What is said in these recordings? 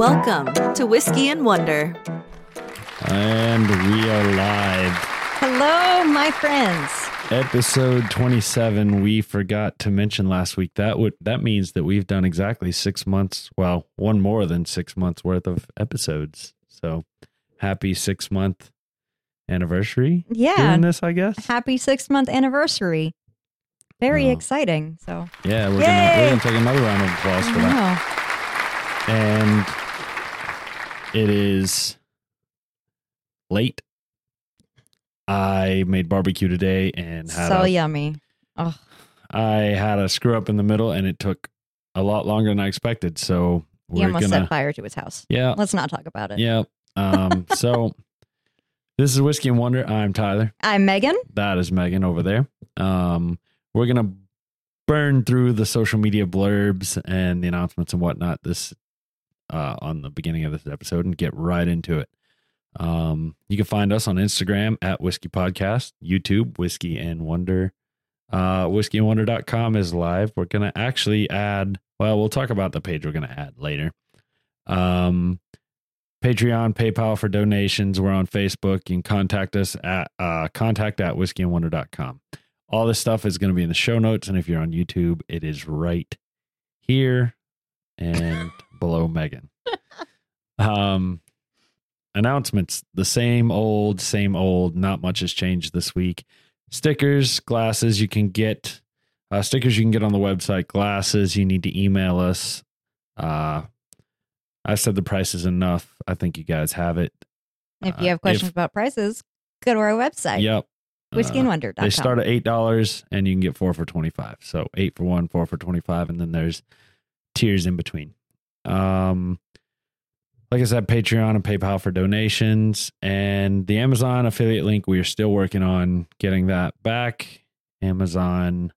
Welcome to Whiskey and Wonder. And we are live. Hello, my friends. Episode 27. We forgot to mention last week that would that means that we've done exactly 6 months, well, one more than 6 months worth of episodes. So, happy 6 month anniversary Yeah. doing this, I guess. Happy six month anniversary. Very Oh. exciting. So, Yeah, we're going to Yay! we're going to take another round of applause for that. And it is late. I made barbecue today and had so a yummy. Oh, I had a screw up in the middle and it took a lot longer than I expected. So we're almost gonna set fire to his house. Yeah. Let's not talk about it. Yeah. Um so this is Whiskey and Wonder. I'm Tyler. I'm Megan. That is Megan over there. Um we're gonna burn through the social media blurbs and the announcements and whatnot this uh on the beginning of this episode and get right into it. Um you can find us on Instagram at Whiskey Podcast, YouTube, Whiskey and Wonder. Uh whiskeyandwonder.com is live. We're gonna actually add well, we'll talk about the page we're gonna add later. Um Patreon, PayPal for donations. We're on Facebook. You can contact us at uh, contact at whiskeyandwonder.com. All this stuff is going to be in the show notes. And if you're on YouTube, it is right here and below Megan. Um, announcements the same old, same old. Not much has changed this week. Stickers, glasses, you can get uh, stickers you can get on the website. Glasses, you need to email us. Uh, I said the price is enough. I think you guys have it. If Uh, you have questions if- about prices, go to our website, Yep. Uh, whiskeyandwonder.com. they start at eight dollars and you can get four for twenty five. So eight for one, four for twenty five, and then there's tiers in between. Um like I said, Patreon and PayPal for donations and the Amazon affiliate link. We are still working on getting that back. Amazon.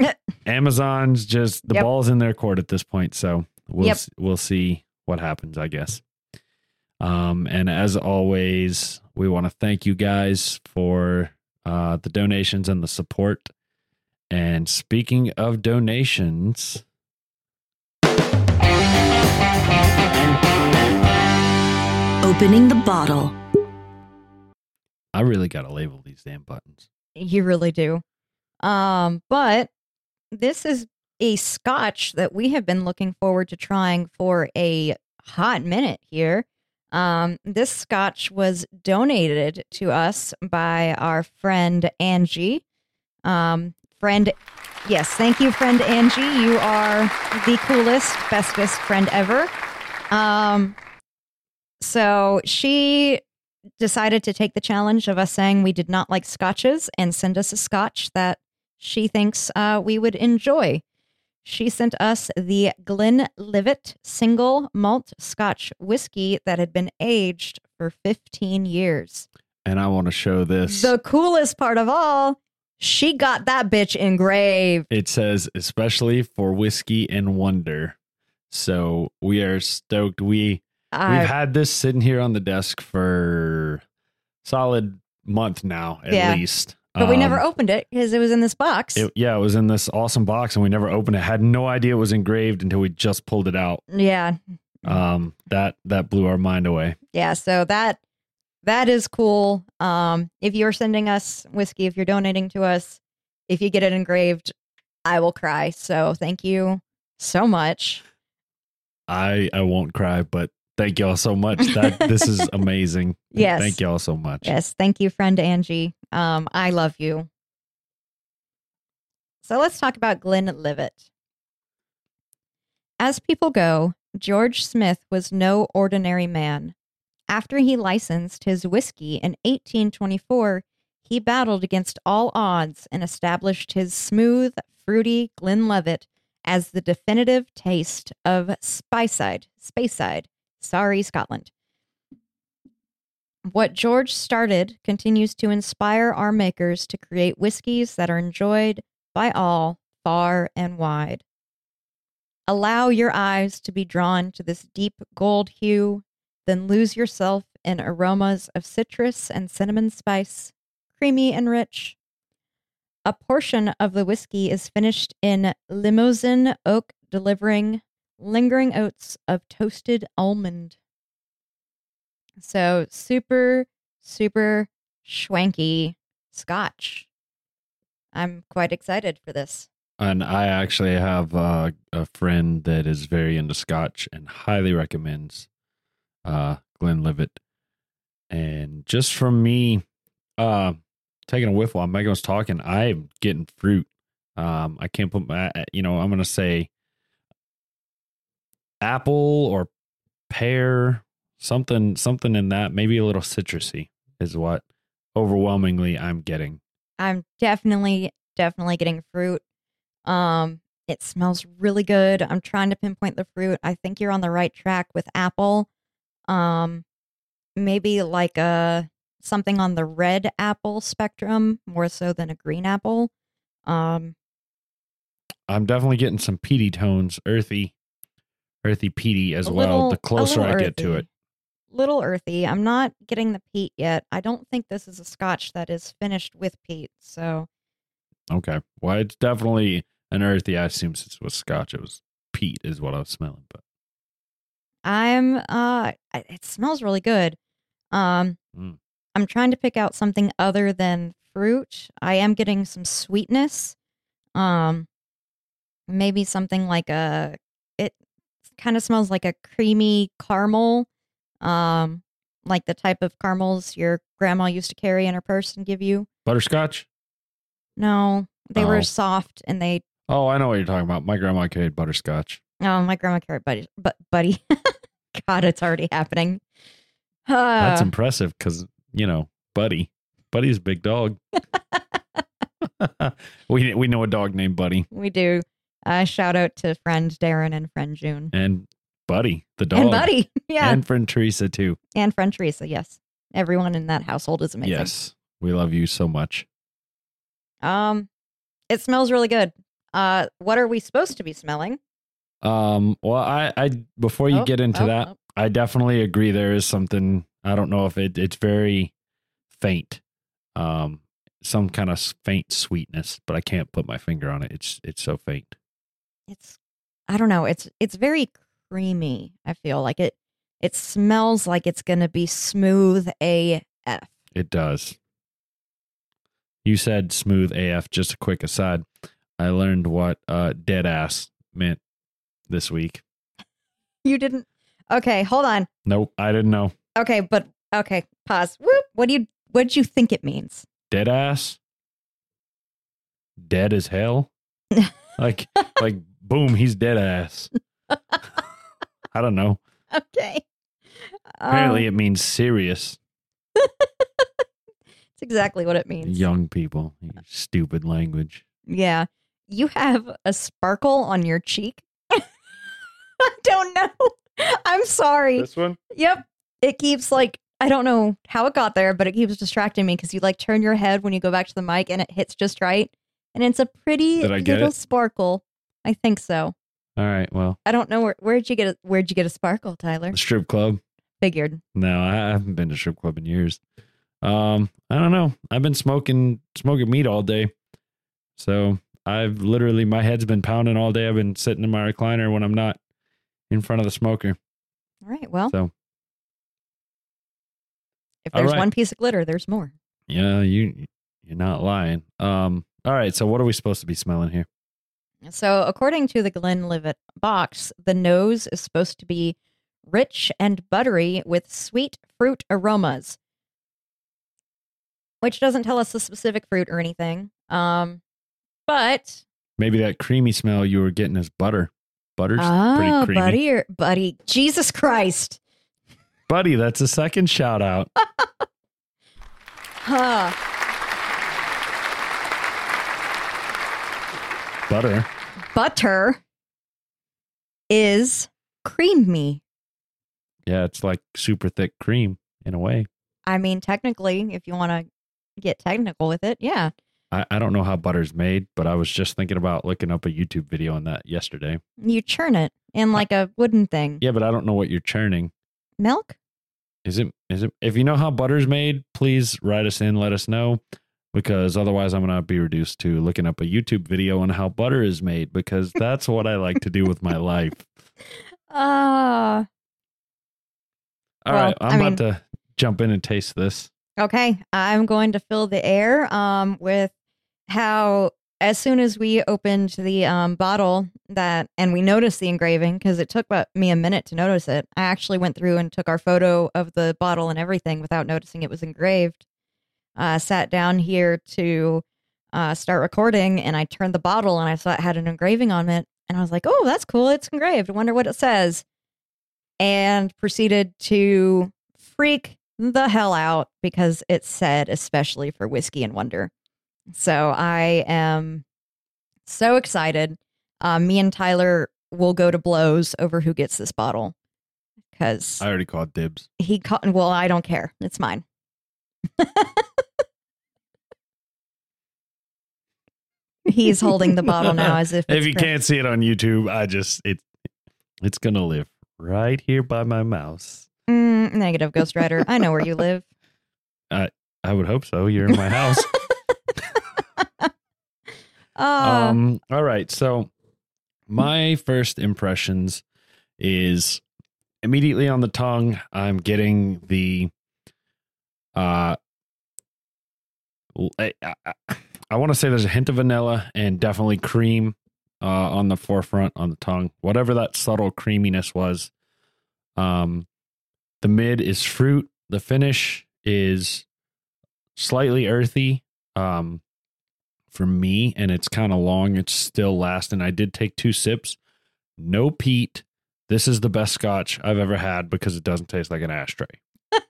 Amazon's just the Yep. ball's in their court at this point, so we'll Yep. we'll see what happens, I guess. Um, and as always, we want to thank you guys for uh, the donations and the support. And speaking of donations, Opening the bottle. I really got to label these damn buttons. You really do. Um, but this is a scotch that we have been looking forward to trying for a hot minute here. Um, this scotch was donated to us by our friend Angie. Um, friend, yes, thank you, friend Angie. You are the coolest, bestest friend ever. Um, so she decided to take the challenge of us saying we did not like scotches and send us a scotch that she thinks uh, we would enjoy. She sent us the Glenlivet single malt scotch whiskey that had been aged for 15 years. And I want to show this. The coolest part of all, she got that bitch engraved. it says, especially for whiskey and wonder. So we are stoked. We I- We've had this sitting here on the desk for solid month now, at Yeah. least. but we never Um, opened it because it was in this box. it- yeah, it was in this awesome box, and we never opened it. Had no idea it was engraved until we just pulled it out. yeah, Um, that that blew our mind away. yeah so that that is cool um if you're sending us whiskey if you're donating to us if you get it engraved i will cry so thank you so much I I won't cry, but thank y'all so much. That this is amazing. Yes. thank y'all so much. yes thank you friend angie um i love you so let's talk about glenlivet as people go george smith was no ordinary man after he licensed his whiskey in 1824 he battled against all odds and established his smooth, fruity Glenlivet as the definitive taste of Speyside, Speyside, sorry, Scotland. What George started continues to inspire our makers to create whiskies that are enjoyed by all far and wide. Allow your eyes to be drawn to this deep gold hue, then lose yourself in aromas of citrus and cinnamon spice, creamy and rich. A portion of the whiskey is finished in Limousin oak, delivering lingering oats of toasted almond. So super, super schwanky scotch. I'm quite excited for this. And I actually have uh, a friend that is very into Scotch and highly recommends uh, Glenlivet. And just from me uh, taking a whiff while Megan was talking, I'm getting fruit. Um, I can't put my, you know, I'm to say apple or pear, something, something in that, maybe a little citrusy is what overwhelmingly I'm getting. I'm definitely, definitely getting fruit. Um, it smells really good. I'm trying to pinpoint the fruit. I think you're on the right track with apple. Um, maybe like a something on the red apple spectrum more so than a green apple. Um, I'm definitely getting some peaty tones, earthy, earthy peaty as well. little- the closer I get to it, Little earthy. I'm not getting the peat yet. I don't think this is a scotch that is finished with peat. So okay. Well, it's definitely an earthy. I assume since it was Scotch, it was peat is what I was smelling. But I'm uh it smells really good. Um Mm. I'm trying to pick out something other than fruit. I am getting some sweetness. Um maybe something like a it kind of smells like a creamy caramel. Um like the type of caramels your grandma used to carry in her purse and give you. butterscotch. No, they Oh. were soft and they Oh, I know what you're talking about. My grandma carried butterscotch. Oh, my grandma carried buddy, but buddy. God, it's already happening. That's Uh, impressive because you know, Buddy, Buddy's a big dog. we we know a dog named Buddy we do. Uh, shout out to friend Darren and friend June and Buddy the dog and Buddy, yeah, and, friend Teresa too. And friend Teresa. Yes, everyone in that household is amazing. Yes, we love you so much. Um, it smells really good. Uh, what are we supposed to be smelling? Um, well, I, I before you Oh, get into oh, that, oh. I definitely agree. There is something I don't know if it it's very faint, um, some kind of faint sweetness, but I can't put my finger on it. It's it's so faint. It's, I don't know. It's it's very creamy. I feel like it. It smells like it's gonna be smooth AF. It does. You said smooth AF. Just a quick aside. I learned what uh, dead ass meant this week. You didn't. Okay, hold on. Nope, I didn't know. Okay, but okay, pause. Whoop. What do you what do you think it means? Dead ass. Dead as hell. like like boom, he's dead ass. I don't know. Okay. Apparently, Um, it means serious. it's exactly what it means. Young people, you stupid language. Yeah. You have a sparkle on your cheek. I don't know. I'm sorry. This one? Yep. It keeps like I don't know how it got there, but it keeps distracting me because you like turn your head when you go back to the mic and it hits just right. And it's a pretty Did I get little it? sparkle. I think so. All right. Well, I don't know where where'd you get a where'd you get a sparkle, Tyler? the strip club. Figured. No, I haven't been to strip club in years. Um, I don't know. I've been smoking smoking meat all day, so I've literally my head's been pounding all day. I've been sitting in my recliner when I'm not in front of the smoker. All right. Well, So if there's right. one piece of glitter, there's more. yeah, you you're not lying. Um, all right. So what are we supposed to be smelling here? So, according to the Glenlivet box, the nose is supposed to be rich and buttery with sweet fruit aromas, which doesn't tell us the specific fruit or anything. Um, but Maybe that creamy smell you were getting is butter. Butter's oh, pretty creamy. buddy, or buddy, Jesus Christ, Buddy, that's a second shout out. huh? Butter. Butter is creamy. Yeah, it's like super thick cream in a way. I mean, technically, if you want to get technical with it, yeah. I, I don't know how butter's made, but I was just thinking about looking up a YouTube video on that yesterday. You churn it in like a wooden thing. Yeah, but I don't know what you're churning. Milk? Is it is it if you know how butter's made, please write us in, let us know. Because otherwise I'm gonna be reduced to looking up a YouTube video on how butter is made because that's what I like to do with my life. Uh, All Well, right, I'm I about mean- to jump in and taste this. okay, I'm going to fill the air um, with how as soon as we opened the um, bottle that and we noticed the engraving because it took me a minute to notice it. I actually went through and took our photo of the bottle and everything without noticing it was engraved. Uh, sat down here to uh, start recording and I turned the bottle and I saw it had an engraving on it and I was like, "Oh, that's cool! It's engraved. I wonder what it says." And proceeded to freak the hell out because it said especially for whiskey and wonder. So I am so excited. Uh, me and Tyler will go to blows over who gets this bottle because I already called dibs. he caught. Well, I don't care. It's mine. He's holding the bottle now as if. If you can't see it on YouTube, I just it it's gonna live right here by my mouse. Mm, negative Ghost Rider. I know where you live. I I would hope so. You're in my house. Uh, um all right so my first impressions is immediately on the tongue i'm getting the uh I want to say there's a hint of vanilla and definitely cream uh on the forefront on the tongue whatever that subtle creaminess was. Um the mid is fruit the finish is slightly earthy um for me and it's kind of long it's still lasting i did take two sips no peat this is the best scotch i've ever had because it doesn't taste like an ashtray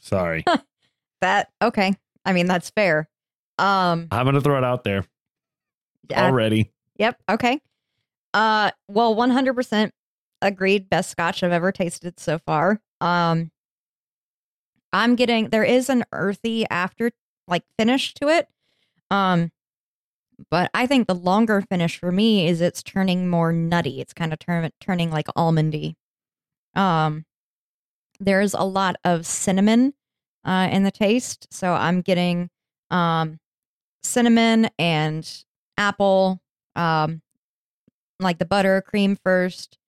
sorry that okay. I mean that's fair. Um. i'm gonna throw it out there I- already Yep. Okay. Uh well 100% agreed best scotch I've ever tasted so far. Um I'm getting there is an earthy after like finish to it. Um but I think the longer finish for me is it's turning more nutty. It's kind of turn, turning like almondy. Um there's a lot of cinnamon uh in the taste, so I'm getting um cinnamon and apple um like the butter cream first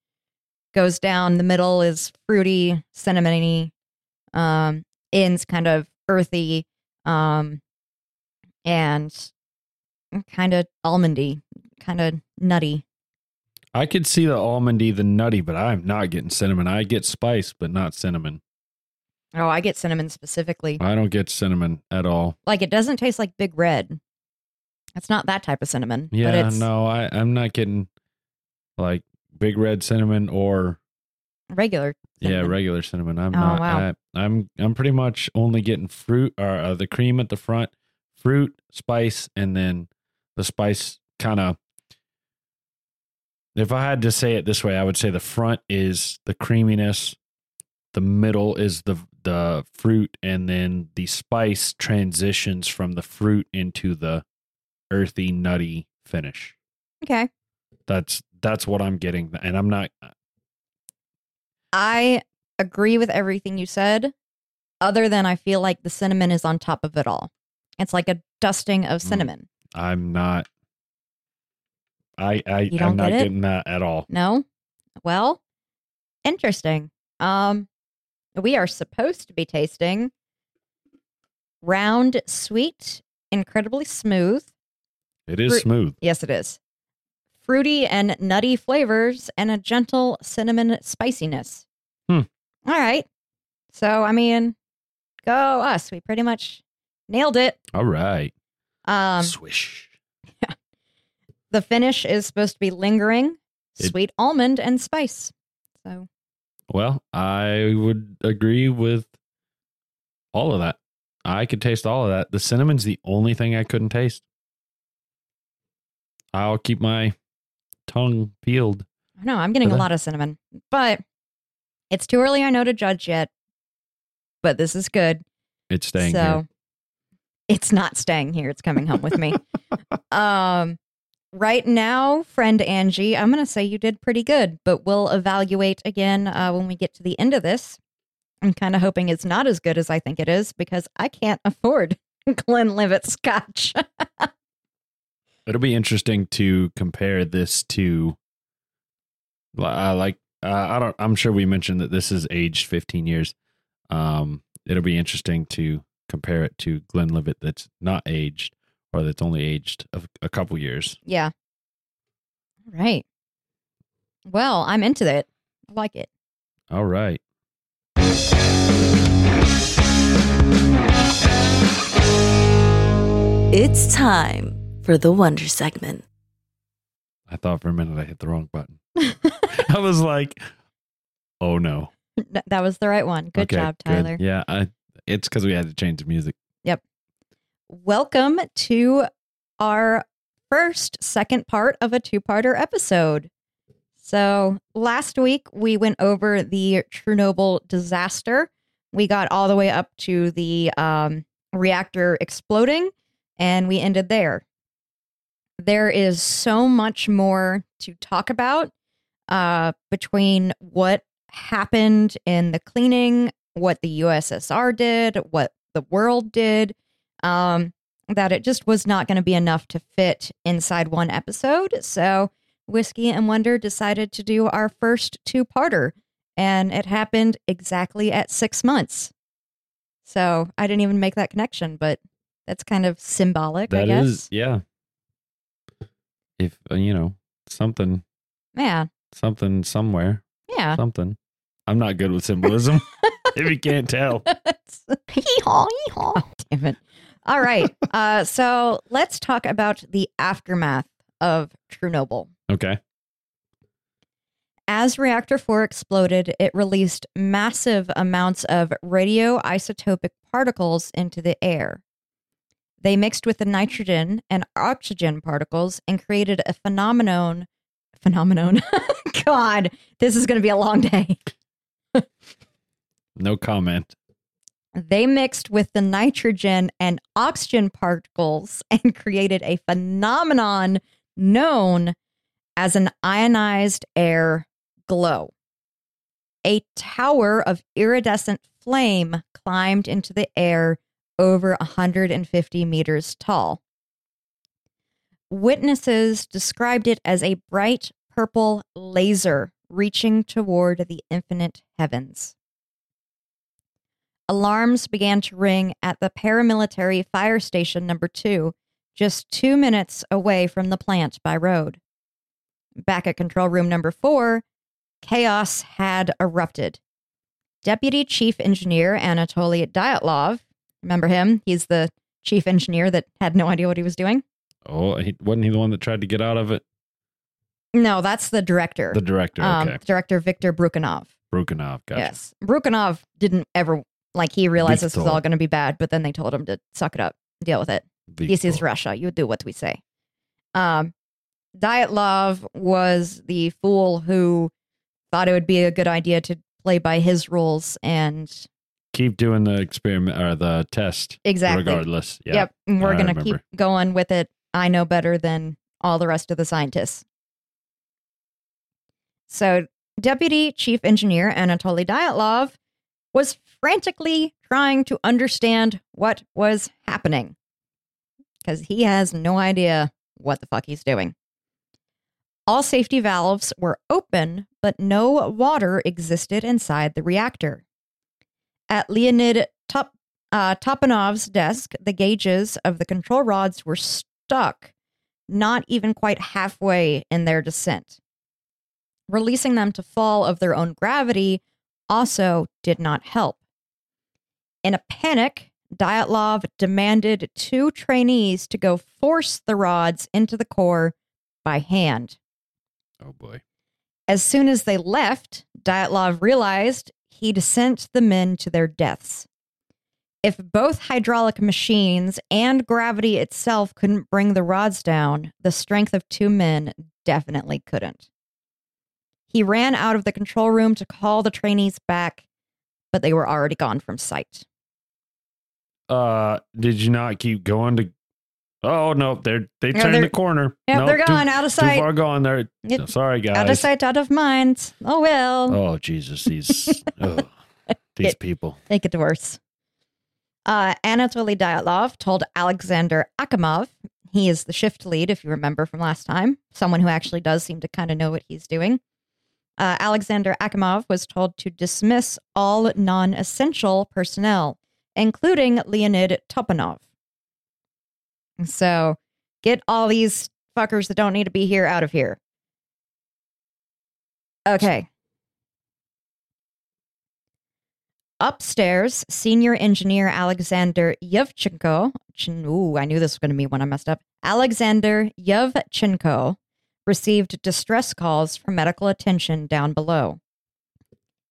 goes down the middle is fruity cinnamony um ends kind of earthy um and kind of almondy kind of nutty. I could see the almondy the nutty but i'm not getting cinnamon. I get spice but not cinnamon. Oh i get cinnamon specifically. I don't get cinnamon at all. Like it doesn't taste like big red. It's not that type of cinnamon but yeah it's no i i'm not getting like big red cinnamon or regular Yeah, regular cinnamon. I'm Oh, not. wow. I, I'm I'm pretty much only getting fruit or uh, the cream at the front, fruit, spice, and then the spice kind of. If I had to say it this way, I would say the front is the creaminess, the middle is the the fruit, and then the spice transitions from the fruit into the earthy, nutty finish. okay That's that's what I'm getting, and I'm not. I agree with everything you said, other than I feel like the cinnamon is on top of it all. It's like a dusting of Mm. cinnamon. I'm not. I I You don't I'm not get it? getting that at all. No? Well, interesting. Um we are supposed to be tasting round, sweet, incredibly smooth. It is Fruit- smooth. Yes, it is. Fruity and nutty flavors and a gentle cinnamon spiciness. Hmm. All right. So, I mean, go us. We pretty much nailed it. All right. Um, Swish. the finish is supposed to be lingering, It- sweet almond and spice. So, Well, I would agree with all of that. I could taste all of that. The cinnamon's the only thing I couldn't taste. I'll keep my tongue peeled. no, I'm getting a lot of cinnamon, but it's too early, I know, to judge yet. But this is good. It's staying so here. it's not staying here. It's coming home with me. um, right now, friend Angie, I'm going to say you did pretty good, but we'll evaluate again uh, when we get to the end of this. I'm kind of hoping it's not as good as I think it is because I can't afford Glenlivet Scotch. It'll be interesting to compare this to Li- I like. Uh, I don't. I'm sure we mentioned that this is aged 15 years. Um, it'll be interesting to compare it to Glenlivet that's not aged or that's only aged a, a couple years. Yeah. Right. Well, I'm into it. I like it. All right. It's time for the Wonder segment. I thought for a minute I hit the wrong button. I was like, "Oh no." That was the right one. Good Okay, job, Tyler. Yeah, I, it's because we had to change the music. Yep. Welcome to our first second part of a two-parter episode. So, last week we went over the Chernobyl disaster. We got all the way up to the um, reactor exploding, and we ended there. There is so much more to talk about uh, between what happened in the cleaning, what the USSR did, what the world did, um, that it just was not going to be enough to fit inside one episode. So, Whiskey and Wonder decided to do our first two parter, and it happened exactly at six months. So, I didn't even make that connection, but that's kind of symbolic, I guess. is, yeah. If uh, you know something, Yeah. something somewhere, Yeah. something. I'm not good with symbolism. if you can't tell, Hee-haw, hee-haw. Damn it. All right. Uh, so let's talk about the aftermath of Chernobyl. okay. As reactor 4 exploded, it released massive amounts of radioisotopic particles into the air. They mixed with the nitrogen and oxygen particles and created a phenomenon. Phenomenon. God, this is going to be a long day. No comment. They mixed with the nitrogen and oxygen particles and created a phenomenon known as an ionized air glow. A tower of iridescent flame climbed into the air over 150 meters tall. Witnesses described it as a bright purple laser reaching toward the infinite heavens alarms began to ring at the paramilitary fire station number two, just two minutes away from the plant by road. Back at control room number four, chaos had erupted. Deputy Chief Engineer Anatoly Dyatlov, remember him? He's the chief engineer that had no idea what he was doing. Oh, he, wasn't he the one that tried to get out of it? No, that's the director. The director. um, okay. Director Viktor Brukhanov. Brukhanov. Gotcha. Yes. Brukhanov didn't ever, like, he realized this was all going to be bad, but then they told him to suck it up, deal with it. This is Russia. You do what we say. Um, Dyatlov was the fool who thought it would be a good idea to play by his rules and Keep doing the experiment or the test. exactly. Regardless. Yeah. Yep. And we're I going to remember. keep going with it. I know better than all the rest of the scientists. So, Deputy Chief Engineer Anatoly Dyatlov was frantically trying to understand what was happening because he has no idea what the fuck he's doing. All safety valves were open, but no water existed inside the reactor. At Leonid Top, uh, Topanov's desk, the gauges of the control rods were stuck, not even quite halfway in their descent. Releasing them to fall of their own gravity also did not help. In a panic, Dyatlov demanded two trainees to go force the rods into the core by hand. Oh boy. As soon as they left, Dyatlov realized he'd sent the men to their deaths. If both hydraulic machines and gravity itself couldn't bring the rods down, the strength of two men definitely couldn't. He ran out of the control room to call the trainees back, but they were already gone from sight. Uh, did you not keep going to? Oh no, they're they No, turned they're- the corner. Yep, No, they're too- gone, out of sight. Too far gone. There. It- Sorry, guys. Out of sight, out of mind. Oh well. Oh Jesus, these these It- people. Make it worse. Uh, Anatoly Dyatlov told Alexander Akimov, he is the shift lead, if you remember from last time, someone who actually does seem to kind of know what he's doing. uh, Alexander Akimov was told to dismiss all non essential personnel, including Leonid Topanov. So get all these fuckers that don't need to be here out of here. Okay. Upstairs, senior engineer Alexander Yevchenko. Ooh, I knew this was going to be when I messed up. Alexander Yevchenko received distress calls for medical attention down below.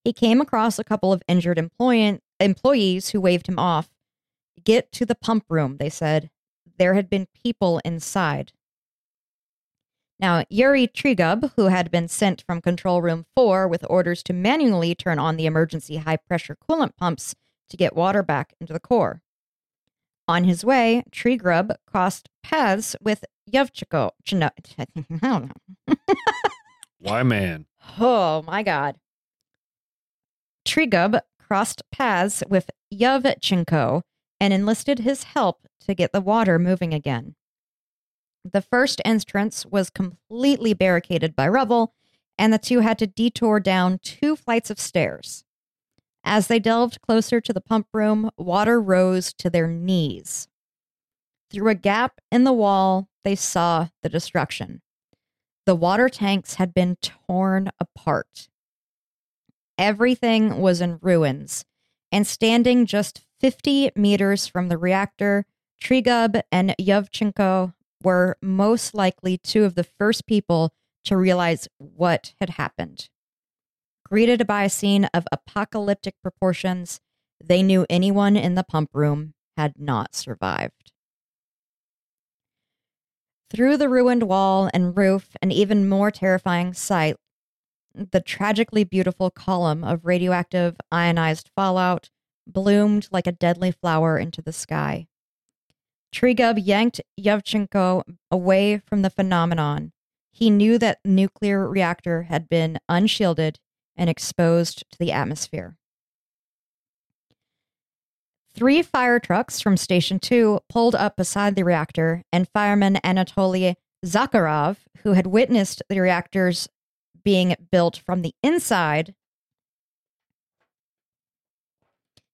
He came across a couple of injured employee, employees who waved him off. Get to the pump room, they said. There had been people inside. Now, Yuri Trigub, who had been sent from Control Room 4 with orders to manually turn on the emergency high pressure coolant pumps to get water back into the core. On his way, Trigub crossed paths with Yevchiko. Chino- I don't know. Why, man? Oh my God. Trigub crossed paths with Yevchenko and enlisted his help to get the water moving again. The first entrance was completely barricaded by rubble, and the two had to detour down two flights of stairs. As they delved closer to the pump room, water rose to their knees. Through a gap in the wall, they saw the destruction. The water tanks had been torn apart. Everything was in ruins, and standing just 50 meters from the reactor, Trigub and Yevchenko were most likely two of the first people to realize what had happened. Greeted by a scene of apocalyptic proportions, they knew anyone in the pump room had not survived. Through the ruined wall and roof, an even more terrifying sight, the tragically beautiful column of radioactive ionized fallout bloomed like a deadly flower into the sky. Trigub yanked Yevchenko away from the phenomenon. He knew that nuclear reactor had been unshielded and exposed to the atmosphere. Three fire trucks from Station 2 pulled up beside the reactor, and fireman Anatoly Zakharov, who had witnessed the reactors being built from the inside,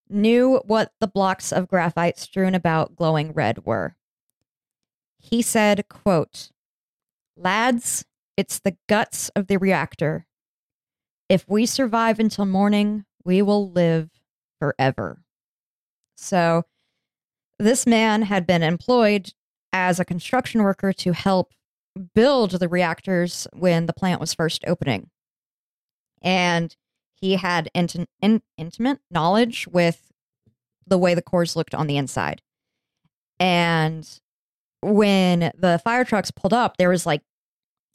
knew what the blocks of graphite strewn about glowing red were. He said, quote, Lads, it's the guts of the reactor. If we survive until morning, we will live forever. So, this man had been employed as a construction worker to help build the reactors when the plant was first opening. And he had in- intimate knowledge with the way the cores looked on the inside. And when the fire trucks pulled up, there was like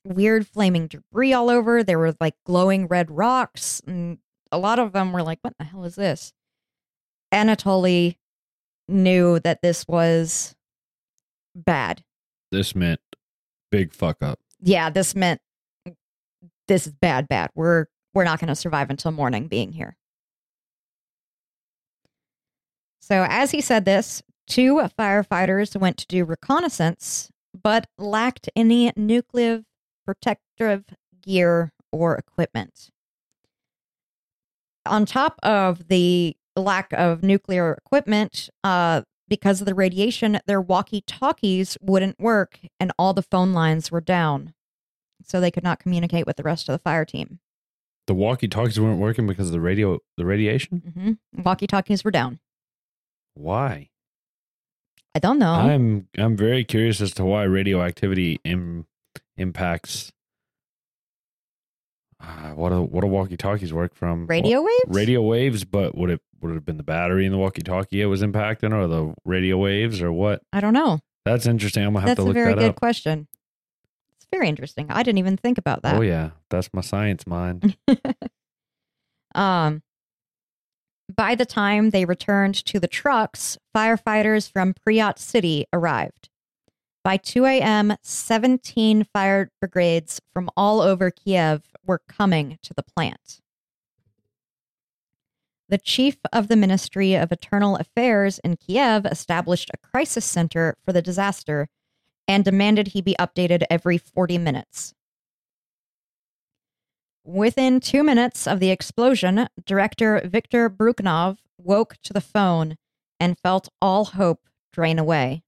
weird flaming debris all over. There were like glowing red rocks. And a lot of them were like, what the hell is this? Anatoly knew that this was bad. This meant big fuck up. Yeah, this meant this is bad, bad. We're we're not going to survive until morning being here. So, as he said this, two firefighters went to do reconnaissance, but lacked any nuclear protective gear or equipment. On top of the lack of nuclear equipment, uh, because of the radiation, their walkie talkies wouldn't work and all the phone lines were down. So they could not communicate with the rest of the fire team. The walkie talkies weren't working because of the radio, the radiation. hmm Walkie talkies were down. Why? I don't know. I'm I'm very curious as to why radioactivity Im, impacts. Uh, what a what do walkie talkies work from? Radio waves? radio waves, but would it would it have been the battery in the walkie talkie it was impacting, or the radio waves, or what? I don't know. That's interesting. I'm gonna have That's to a look that good up. question. It's very interesting. I didn't even think about that. Oh yeah, that's my science mind. Um, by the time they returned to the trucks, firefighters from Pripyat City arrived. By 2 a.m., 17 fire brigades from all over Kiev were coming to the plant. The chief of the Ministry of Internal Affairs in Kiev established a crisis center for the disaster and demanded he be updated every 40 minutes. Within two minutes of the explosion, director Viktor Brukhanov woke to the phone and felt all hope drain away.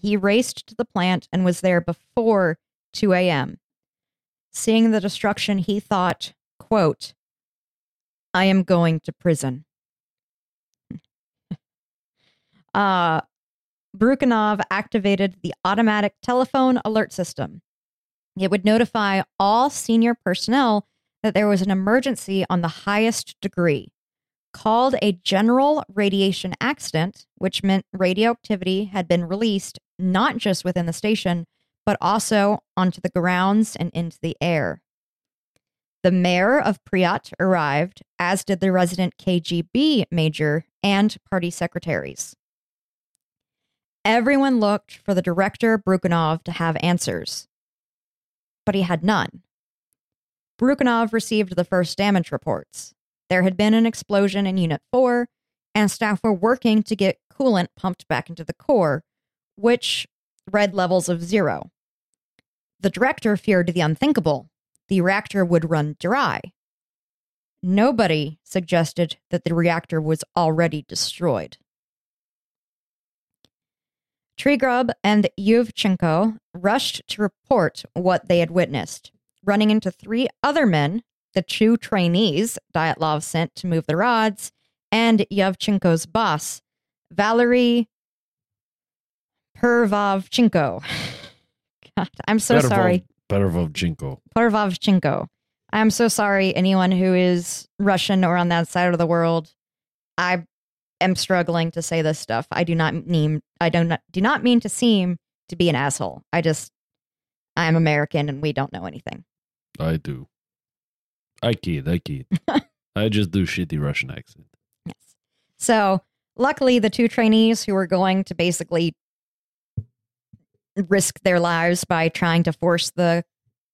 He raced to the plant and was there before 2 a.m. Seeing the destruction, he thought, quote, I am going to prison. uh, Brukhanov activated the automatic telephone alert system. It would notify all senior personnel that there was an emergency on the highest degree, called a general radiation accident, which meant radioactivity had been released not just within the station, but also onto the grounds and into the air. The mayor of Pripyat arrived, as did the resident KGB major and party secretaries. Everyone looked for the director, Brukhanov, to have answers, but he had none. Brukhanov received the first damage reports. There had been an explosion in Unit 4, and staff were working to get coolant pumped back into the core, which read levels of zero. The director feared the unthinkable the reactor would run dry. Nobody suggested that the reactor was already destroyed. Trigrub and Yuvchenko rushed to report what they had witnessed, running into three other men, the two trainees Dyatlov sent to move the rods, and Yevchenko's boss, Valery Pervovchenko. God, I'm so sorry. Pervovchenko. Pervovchenko. I'm so sorry, anyone who is Russian or on that side of the world. I am struggling to say this stuff. I do not mean I do not do not mean to seem to be an asshole. I just I'm American and we don't know anything. I do. I kid. I kid. I just do shitty Russian accent. Yes. So luckily, the two trainees who were going to basically risk their lives by trying to force the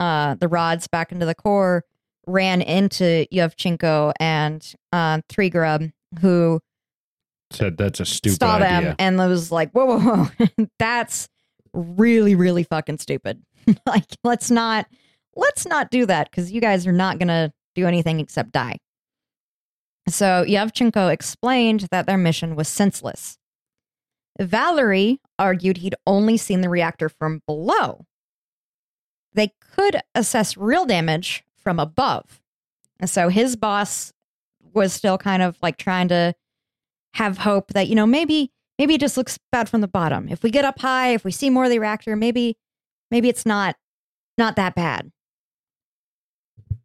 uh, the rods back into the core ran into Yevchenko and uh, Trigrub, who Said that's a stupid saw them idea. and was like, "Whoa, whoa, whoa! That's really, really fucking stupid. like, let's not let's not do that because you guys are not gonna do anything except die." So Yevchenko explained that their mission was senseless. Valerie argued he'd only seen the reactor from below. They could assess real damage from above. And so his boss was still kind of like trying to have hope that, you know, maybe maybe it just looks bad from the bottom. If we get up high, if we see more of the reactor, maybe maybe it's not not that bad.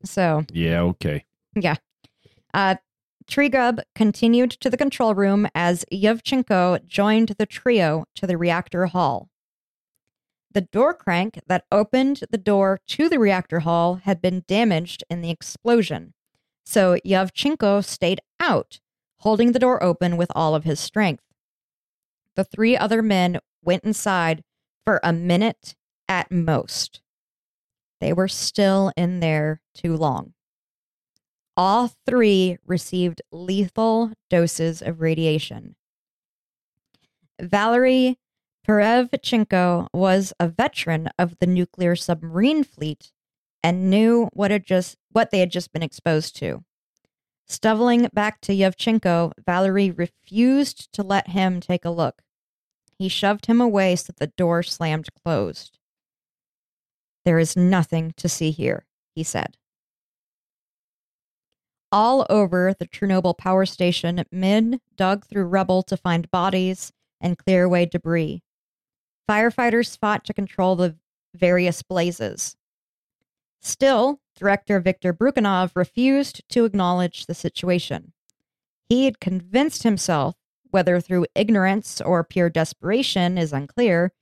So Yeah, okay. yeah. Uh, Trigub continued to the control room as Yevchenko joined the trio to the reactor hall. The door crank that opened the door to the reactor hall had been damaged in the explosion, so Yevchenko stayed out, holding the door open with all of his strength. The three other men went inside for a minute at most. They were still in there too long. All three received lethal doses of radiation. Valery Perevchenko was a veteran of the nuclear submarine fleet and knew what had just what they had just been exposed to. Stumbling back to Yevchenko, Valery refused to let him take a look. He shoved him away so that the door slammed closed. There is nothing to see here, he said. All over the Chernobyl power station, men dug through rubble to find bodies and clear away debris. Firefighters fought to control the various blazes. Still, director Viktor Brukhanov refused to acknowledge the situation. He had convinced himself, whether through ignorance or pure desperation is unclear,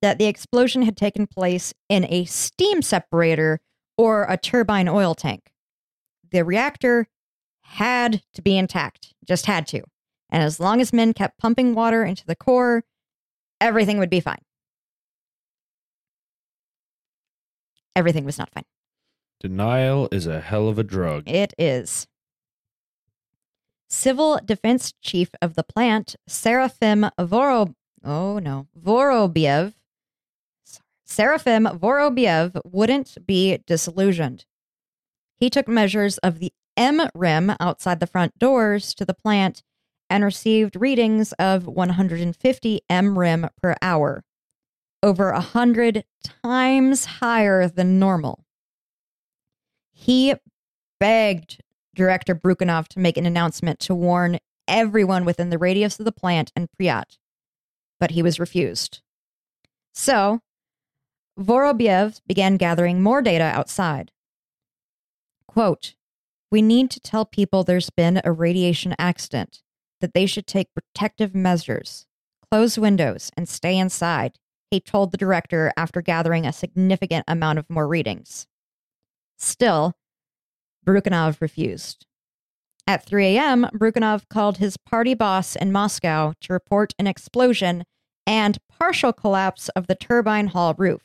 that the explosion had taken place in a steam separator or a turbine oil tank. The reactor had to be intact, just had to. And as long as men kept pumping water into the core, everything would be fine. Everything was not fine. Denial is a hell of a drug. It is. Civil Defense Chief of the plant, Serafim Vorob oh no, Vorobiev. Serafim Vorobiev wouldn't be disillusioned. he took measures of the M rim outside the front doors to the plant and received readings of 150 M rim per hour, over a hundred times higher than normal. He begged director Brukhanov to make an announcement to warn everyone within the radius of the plant and Pripyat, but he was refused. So, Vorobyev began gathering more data outside. Quote, We need to tell people there's been a radiation accident, that they should take protective measures, close windows, and stay inside, he told the director after gathering a significant amount of more readings. Still, Brukhanov refused. At 3 a.m., Brukhanov called his party boss in Moscow to report an explosion and partial collapse of the turbine hall roof.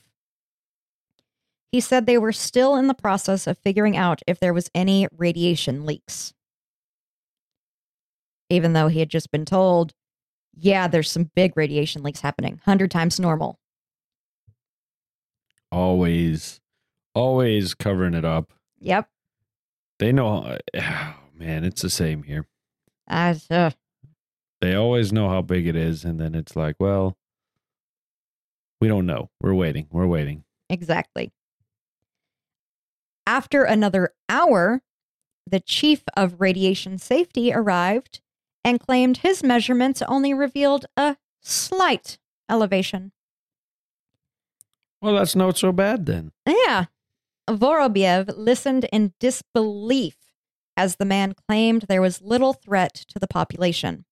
He said they were still in the process of figuring out if there was any radiation leaks. Even though he had just been told, yeah, there's some big radiation leaks happening, 100 times normal. Always, always covering it up. Yep. They know, oh, man, it's the same here. Uh, uh, They always know how big it is. And then it's like, well, we don't know. We're waiting. We're waiting. exactly. After another hour, the chief of radiation safety arrived and claimed his measurements only revealed a slight elevation. Well, that's not so bad then. Yeah. Vorobyev listened in disbelief as the man claimed there was little threat to the population.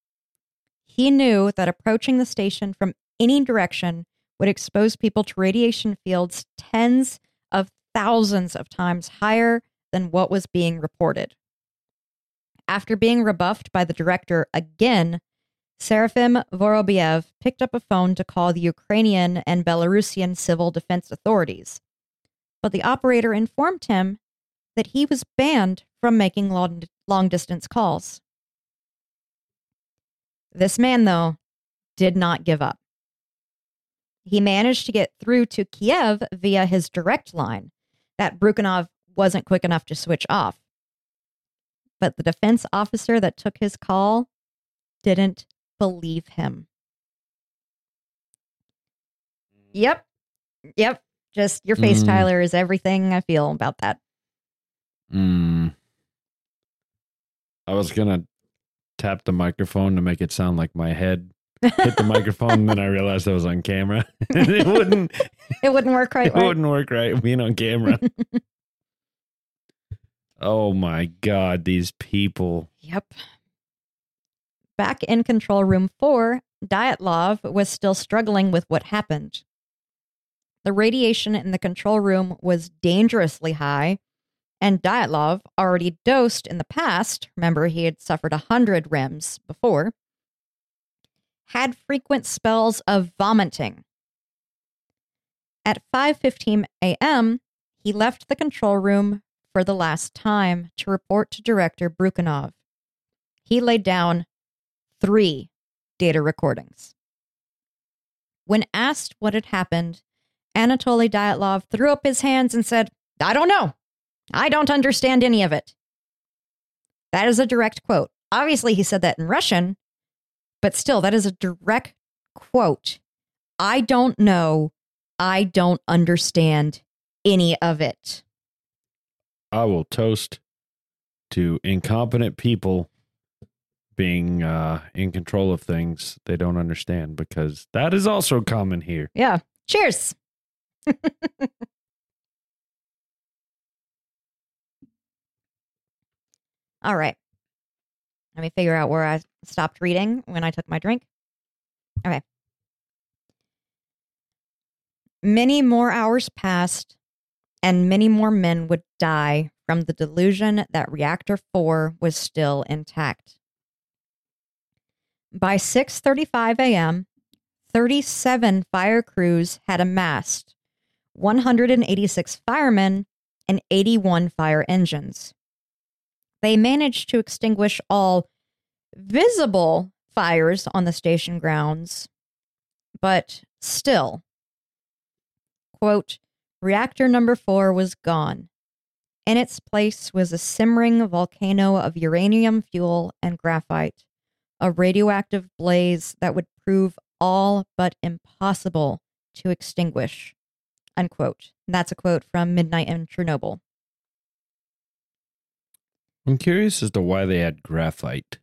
He knew that approaching the station from any direction would expose people to radiation fields tens of thousands of times higher than what was being reported. After being rebuffed by the director again, Serafim Vorobyev picked up a phone to call the Ukrainian and Belarusian civil defense authorities. But the operator informed him that he was banned from making long, long distance calls. This man, though, did not give up. He managed to get through to Kiev via his direct line that Brukhanov wasn't quick enough to switch off. But the defense officer that took his call didn't believe him. Yep. Yep. Just your face, Mm. Tyler, is everything I feel about that. Mm. I was going to tap the microphone to make it sound like my head hit the microphone. and then I realized I was on camera. it wouldn't, It wouldn't work right. it right? wouldn't work right being on camera. Oh my God, these people. Yep. Back in control room four, Dyatlov was still struggling with what happened. The radiation in the control room was dangerously high, and Dyatlov, already dosed in the past, remember he had suffered a 100 REMs before, had frequent spells of vomiting. At 5:15 a.m., he left the control room for the last time to report to director Brukhanov. He laid down three data recordings. When asked what had happened, Anatoly Dyatlov threw up his hands and said, I don't know. I don't understand any of it. That is a direct quote. Obviously, he said that in Russian, but still, that is a direct quote. I don't know. I don't understand any of it. I will toast to incompetent people being uh, in control of things they don't understand because that is also common here. Yeah. Cheers. All right. Let me figure out where I stopped reading when I took my drink. Okay. Many more hours passed, and many more men would die from the delusion that Reactor 4 was still intact. By 6:35 a.m., 37 fire crews had amassed, 186 firemen, and 81 fire engines. They managed to extinguish all visible fires on the station grounds, but still, quote, reactor number four was gone. In its place was a simmering volcano of uranium fuel and graphite, a radioactive blaze that would prove all but impossible to extinguish. Unquote. That's a quote from Midnight in Chernobyl. I'm curious as to why they had graphite.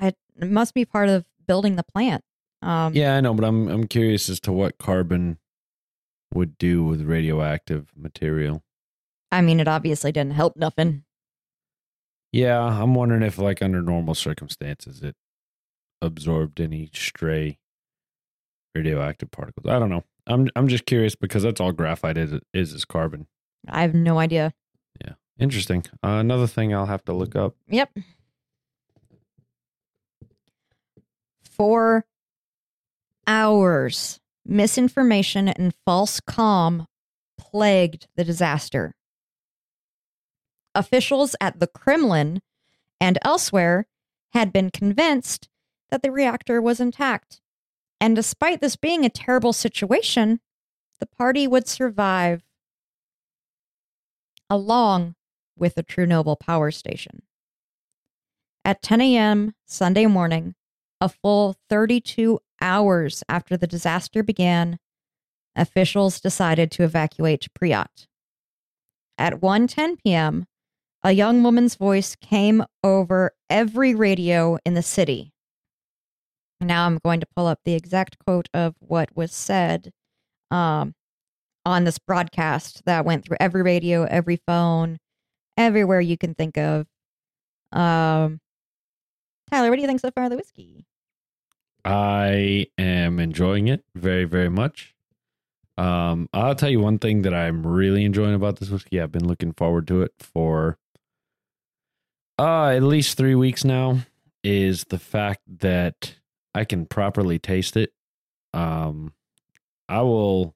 It must be part of building the plant. Um, Yeah, I know, but I'm I'm curious as to what carbon would do with radioactive material. I mean, it obviously didn't help nothing. Yeah, I'm wondering if like under normal circumstances it absorbed any stray radioactive particles. I don't know. I'm I'm just curious because that's all graphite is is, is carbon. I have no idea. Yeah, interesting. Uh, another thing I'll have to look up. Yep. For hours, misinformation and false calm plagued the disaster. Officials at the Kremlin and elsewhere had been convinced that the reactor was intact. And despite this being a terrible situation, the party would survive along with the Chernobyl power station. At 10 a.m. Sunday morning, a full 32 hours after the disaster began, officials decided to evacuate Pripyat. At 1:10 p.m., a young woman's voice came over every radio in the city. Now I'm going to pull up the exact quote of what was said um, on this broadcast that went through every radio, every phone, everywhere you can think of. Um, Tyler, what do you think so far of the whiskey? I am enjoying it very, very much. Um, I'll tell you one thing that I'm really enjoying about this whiskey. I've been looking forward to it for uh at least three weeks now. Is the fact that I can properly taste it. Um, I will.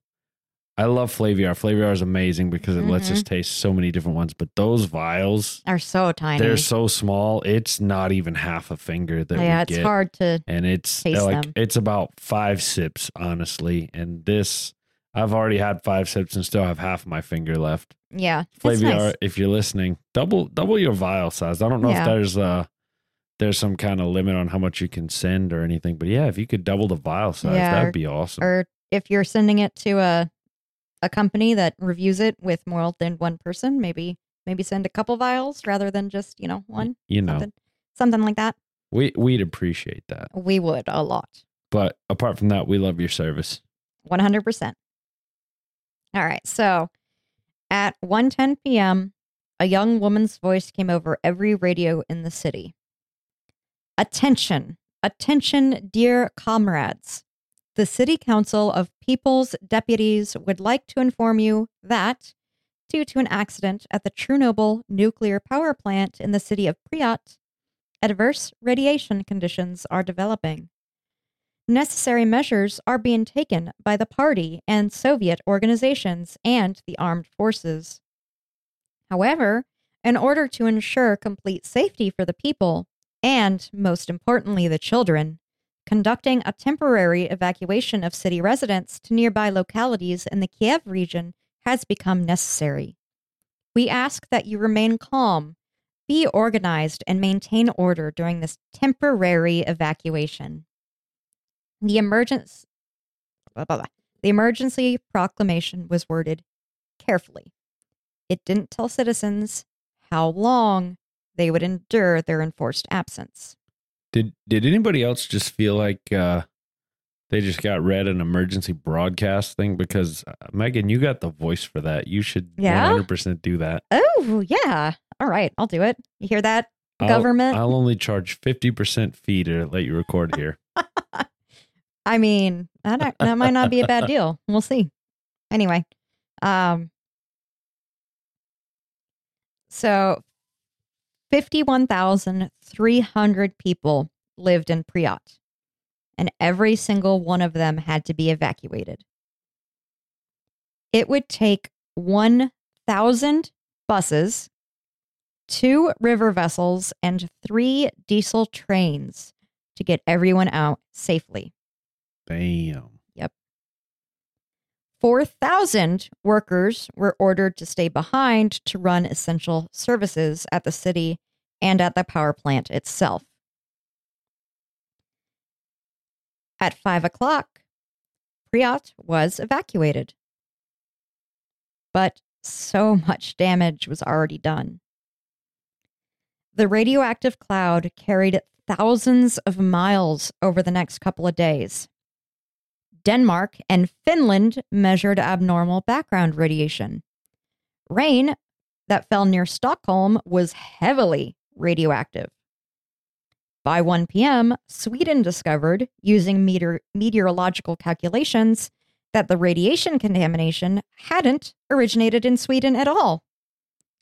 I love Flaviar. Flaviar is amazing because it lets us taste so many different ones. But those vials, Are so tiny. they're so small. It's not even half a finger that yeah, it's get hard to. and it's Taste like them. it's about five sips honestly and this i've already had five sips and still have half my finger left Yeah, Flaviar, nice. if you're listening double double your vial size i don't know Yeah. if there's uh there's some kind of limit on how much you can send or anything but yeah if you could double the vial size Yeah, that'd be awesome Or if you're sending it to a a company that reviews it with more than one person, maybe maybe send a couple vials rather than just you know one you know something something like that. we we'd appreciate that We would a lot. but apart from that we love your service 100%. All right. So at 1:10 p.m., a young woman's voice came over every radio in the city. Attention, attention, dear comrades. The City Council of People's Deputies would like to inform you that, due to an accident at the Chernobyl nuclear power plant in the city of Pripyat, adverse radiation conditions are developing. Necessary measures are being taken by the party and Soviet organizations and the armed forces. However, in order to ensure complete safety for the people, and most importantly, the children, conducting a temporary evacuation of city residents to nearby localities in the Kiev region has become necessary. We ask that you remain calm, be organized, and maintain order during this temporary evacuation. The emergency blah, blah, blah. The emergency proclamation was worded carefully. It didn't tell citizens how long they would endure their enforced absence. Did did anybody else just feel like uh they just got read an emergency broadcast thing? Because uh, Megan, you got the voice for that. You should Yeah? 100% do that. Oh, yeah. All right, I'll do it. You hear that? I'll- Government? I'll only charge 50% fee to let you record here. I mean, that, that might not be a bad deal. We'll see. Anyway, um, so 51,300 people lived in Pripyat, and every single one of them had to be evacuated. It would take 1,000 buses, two river vessels, and three diesel trains to get everyone out safely. Damn. 4,000 workers were ordered to stay behind to run essential services at the city and at the power plant itself. At 5 o'clock, Pripyat was evacuated. But so much damage was already done. The radioactive cloud carried thousands of miles over the next couple of days. Denmark and Finland measured abnormal background radiation. Rain that fell near Stockholm was heavily radioactive. By 1 p.m., Sweden discovered, using meteor- meteorological calculations, that the radiation contamination hadn't originated in Sweden at all.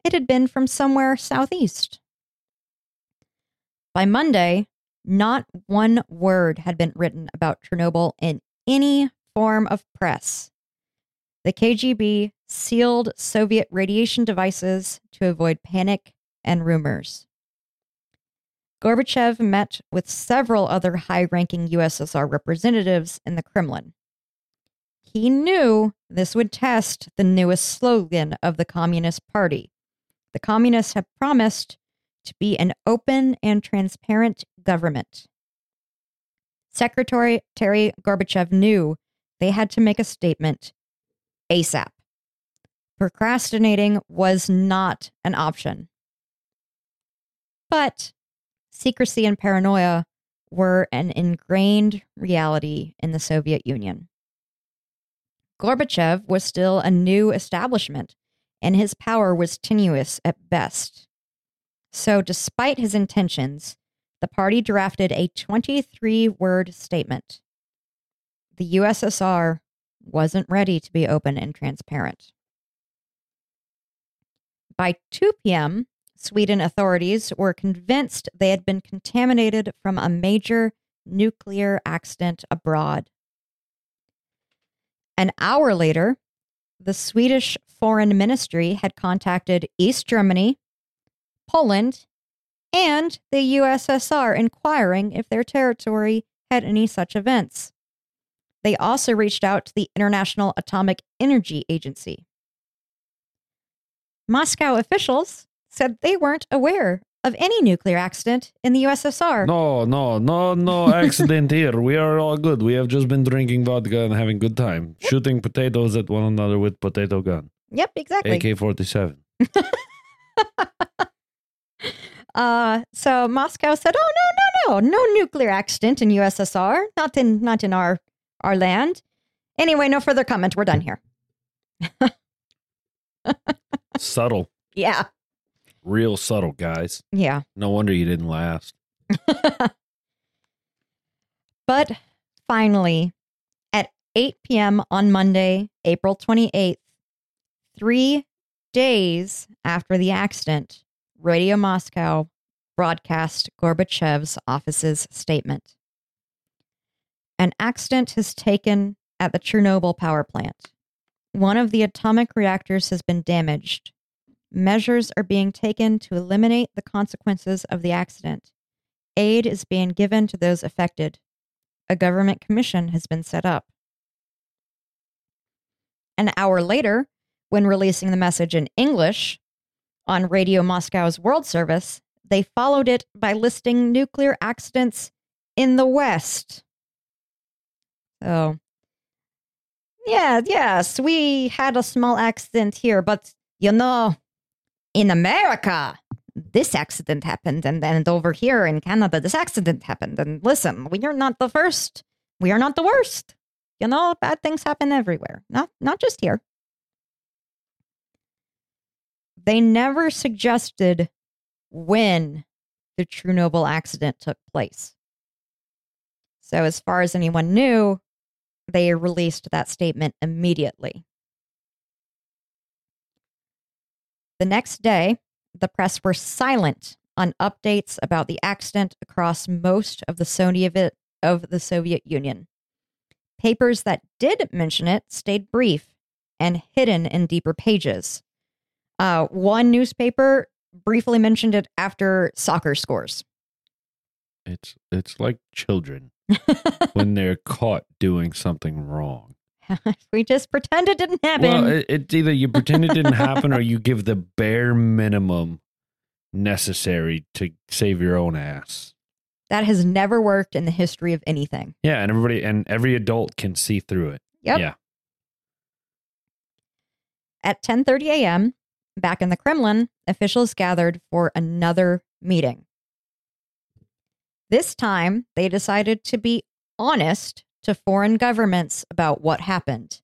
It had been from somewhere southeast. By Monday, not one word had been written about Chernobyl in any form of press. The KGB sealed Soviet radiation devices to avoid panic and rumors. Gorbachev met with several other high ranking USSR representatives in the Kremlin. He knew this would test the newest slogan of the Communist Party. The Communists had promised to be an open and transparent government. Secretary Terry Gorbachev knew they had to make a statement ASAP. Procrastinating was not an option. But secrecy and paranoia were an ingrained reality in the Soviet Union. Gorbachev was still a new establishment, and his power was tenuous at best. So, despite his intentions, the party drafted a 23 word statement. The USSR wasn't ready to be open and transparent. By 2 p.m., Sweden authorities were convinced they had been contaminated from a major nuclear accident abroad. An hour later, the Swedish Foreign Ministry had contacted East Germany, Poland, and the USSR inquiring if their territory had any such events. They also reached out to the International Atomic Energy Agency. Moscow officials said they weren't aware of any nuclear accident in the USSR. No, no, no, no accident here. We are all good. We have just been drinking vodka and having good time, shooting potatoes at one another with potato gun. Yep, exactly. AK forty seven. Uh, so Moscow said, "Oh no, no, no, no nuclear accident in USSR. Not in, not in our our land." Anyway, no further comment. We're done here. Subtle. Yeah, Real subtle, guys. yeah. No wonder you didn't last. But finally, at 8 p.m. on Monday, April 28th, three days after the accident, Radio Moscow broadcast Gorbachev's office's statement. An accident has taken at the Chernobyl power plant. One of the atomic reactors has been damaged. Measures are being taken to eliminate the consequences of the accident. Aid is being given to those affected. A government commission has been set up. An hour later, when releasing the message in English on Radio Moscow's World Service, they followed it by listing nuclear accidents in the West. So, yeah, yes, we had a small accident here, but you know, in America, this accident happened, and then over here in Canada, this accident happened. And listen, we are not the first. We are not the worst. You know, bad things happen everywhere, not not just here. They never suggested when the Chernobyl accident took place. So, as far as anyone knew, they released that statement immediately. The next day, the press were silent on updates about the accident across most of the Soviet of the Soviet Union. Papers that did mention it stayed brief and hidden in deeper pages. Uh, one newspaper briefly mentioned it after soccer scores. It's it's like children when they're caught doing something wrong. we just pretend it didn't happen. Well, it, it's either you pretend it didn't happen or you give the bare minimum necessary to save your own ass. that has never worked in the history of anything. Yeah, and everybody and every adult can see through it. Yep. Yeah. At 10:30 a.m., back in the Kremlin, officials gathered for another meeting. This time, they decided to be honest to foreign governments about what happened,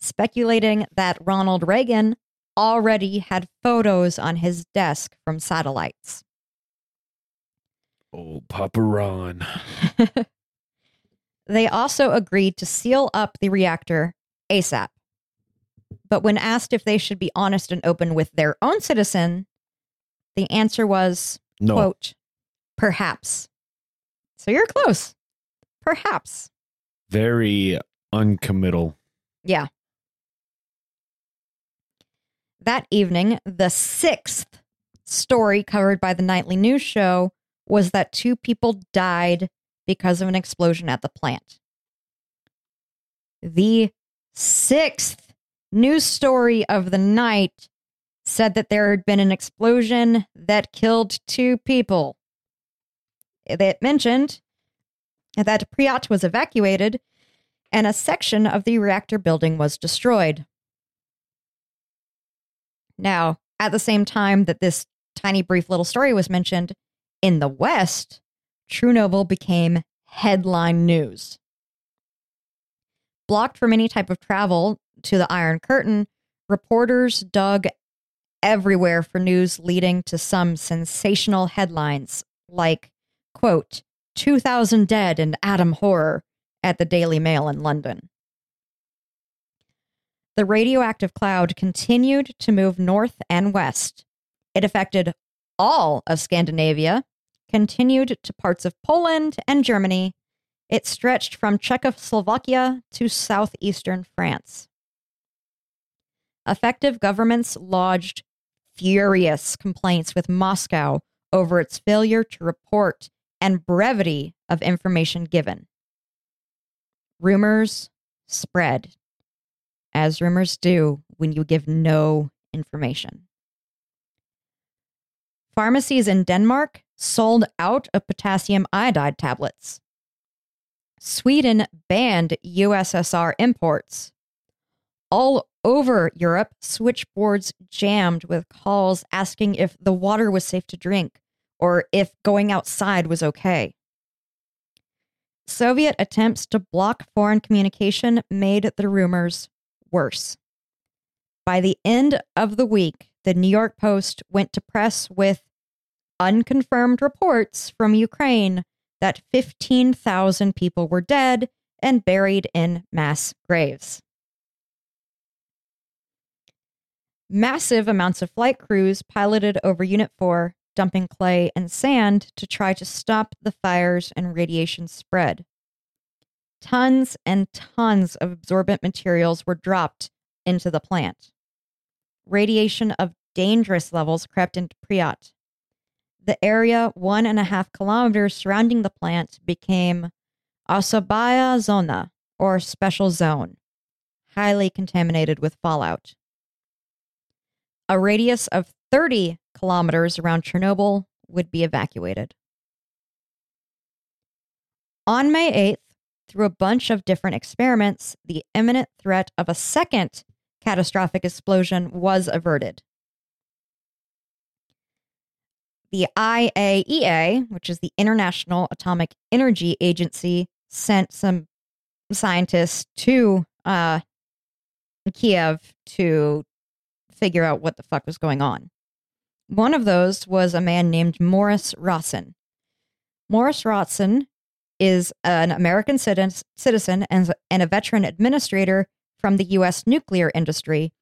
speculating that Ronald Reagan already had photos on his desk from satellites. Oh, Papa Ron. They also agreed to seal up the reactor ASAP. But when asked if they should be honest and open with their own citizen, the answer was, No. quote, perhaps. So you're close. Perhaps. Very uncommittal. Yeah. That evening, the sixth story covered by the nightly news show was that two people died because of an explosion at the plant. The sixth news story of the night said that there had been an explosion that killed two people. It mentioned that Pripyat was evacuated and a section of the reactor building was destroyed. Now, at the same time that this tiny, brief little story was mentioned, in the West, Chernobyl became headline news. Blocked from any type of travel to the Iron Curtain, reporters dug everywhere for news leading to some sensational headlines like, quote, 2,000 dead in atom horror at the Daily Mail in London. The radioactive cloud continued to move north and west. It affected all of Scandinavia, continued to parts of Poland and Germany. It stretched from Czechoslovakia to southeastern France. Effective governments lodged furious complaints with Moscow over its failure to report and brevity of information given. Rumors spread, as rumors do when you give no information. Pharmacies in Denmark sold out of potassium iodide tablets. Sweden banned USSR imports. All over Europe, switchboards jammed with calls asking if the water was safe to drink or if going outside was okay. Soviet attempts to block foreign communication made the rumors worse. By the end of the week, the New York Post went to press with unconfirmed reports from Ukraine that 15,000 people were dead and buried in mass graves. Massive amounts of flight crews piloted over Unit 4, dumping clay and sand to try to stop the fires and radiation spread. Tons and tons of absorbent materials were dropped into the plant. Radiation of dangerous levels crept into Pripyat. The area one and a half kilometers surrounding the plant became Osobaya Zona, or special zone, highly contaminated with fallout. A radius of 30 kilometers around Chernobyl would be evacuated. On May 8th, through a bunch of different experiments, the imminent threat of a second catastrophic explosion was averted. The IAEA, which is the International Atomic Energy Agency, sent some scientists to uh, Kiev to figure out what the fuck was going on. One of those was a man named Morris Rotson. Morris Rotson is an American citizen and, a veteran administrator from the U.S. nuclear industry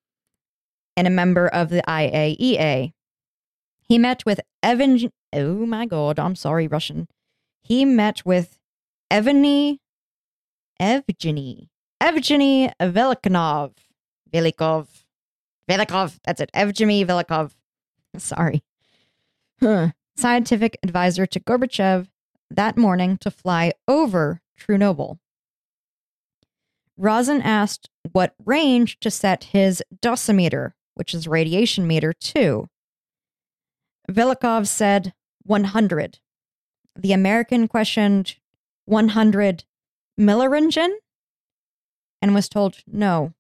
and a member of the IAEA. He met with Evan. Oh my God, I'm sorry, Russian. He met with Evgeny, Evgeny, Evgeny Velikov, Velikov, Velikov. That's it, Evgeny Velikov. Sorry. Huh. Scientific advisor to Gorbachev that morning to fly over Chernobyl. Rosen asked what range to set his dosimeter, which is radiation meter, to. Velikov said 100. The American questioned 100 milliroentgen and was told no,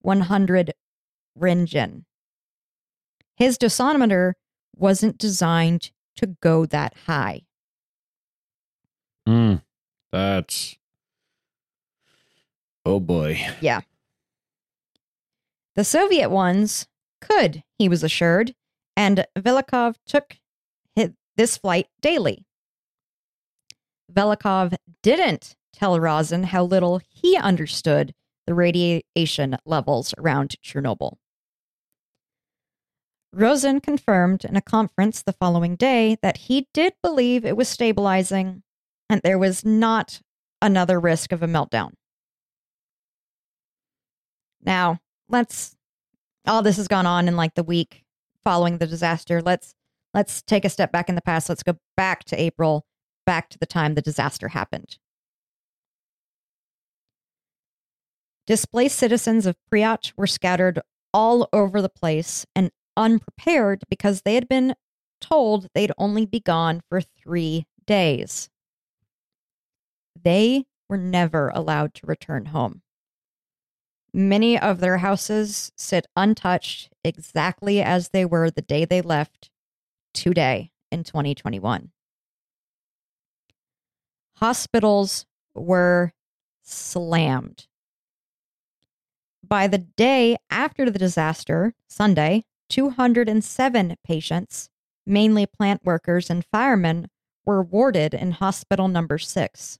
100 roentgen. His dosimeter wasn't designed to go that high. Mm, that's. Oh boy. Yeah. The Soviet ones could, he was assured, and Velikov took hi- this flight daily. Velikov didn't tell Rosen how little he understood the radiation levels around Chernobyl. Rosen confirmed in a conference the following day that he did believe it was stabilizing and there was not another risk of a meltdown. Now, let's all this has gone on in like the week following the disaster. Let's let's take a step back in the past. Let's go back to April, back to the time the disaster happened. Displaced citizens of Pripyat were scattered all over the place and unprepared because they had been told they'd only be gone for three days. They were never allowed to return home. Many of their houses sit untouched exactly as they were the day they left today in 2021. Hospitals were slammed. By the day after the disaster, Sunday, 207 patients, mainly plant workers and firemen, were warded in hospital number six.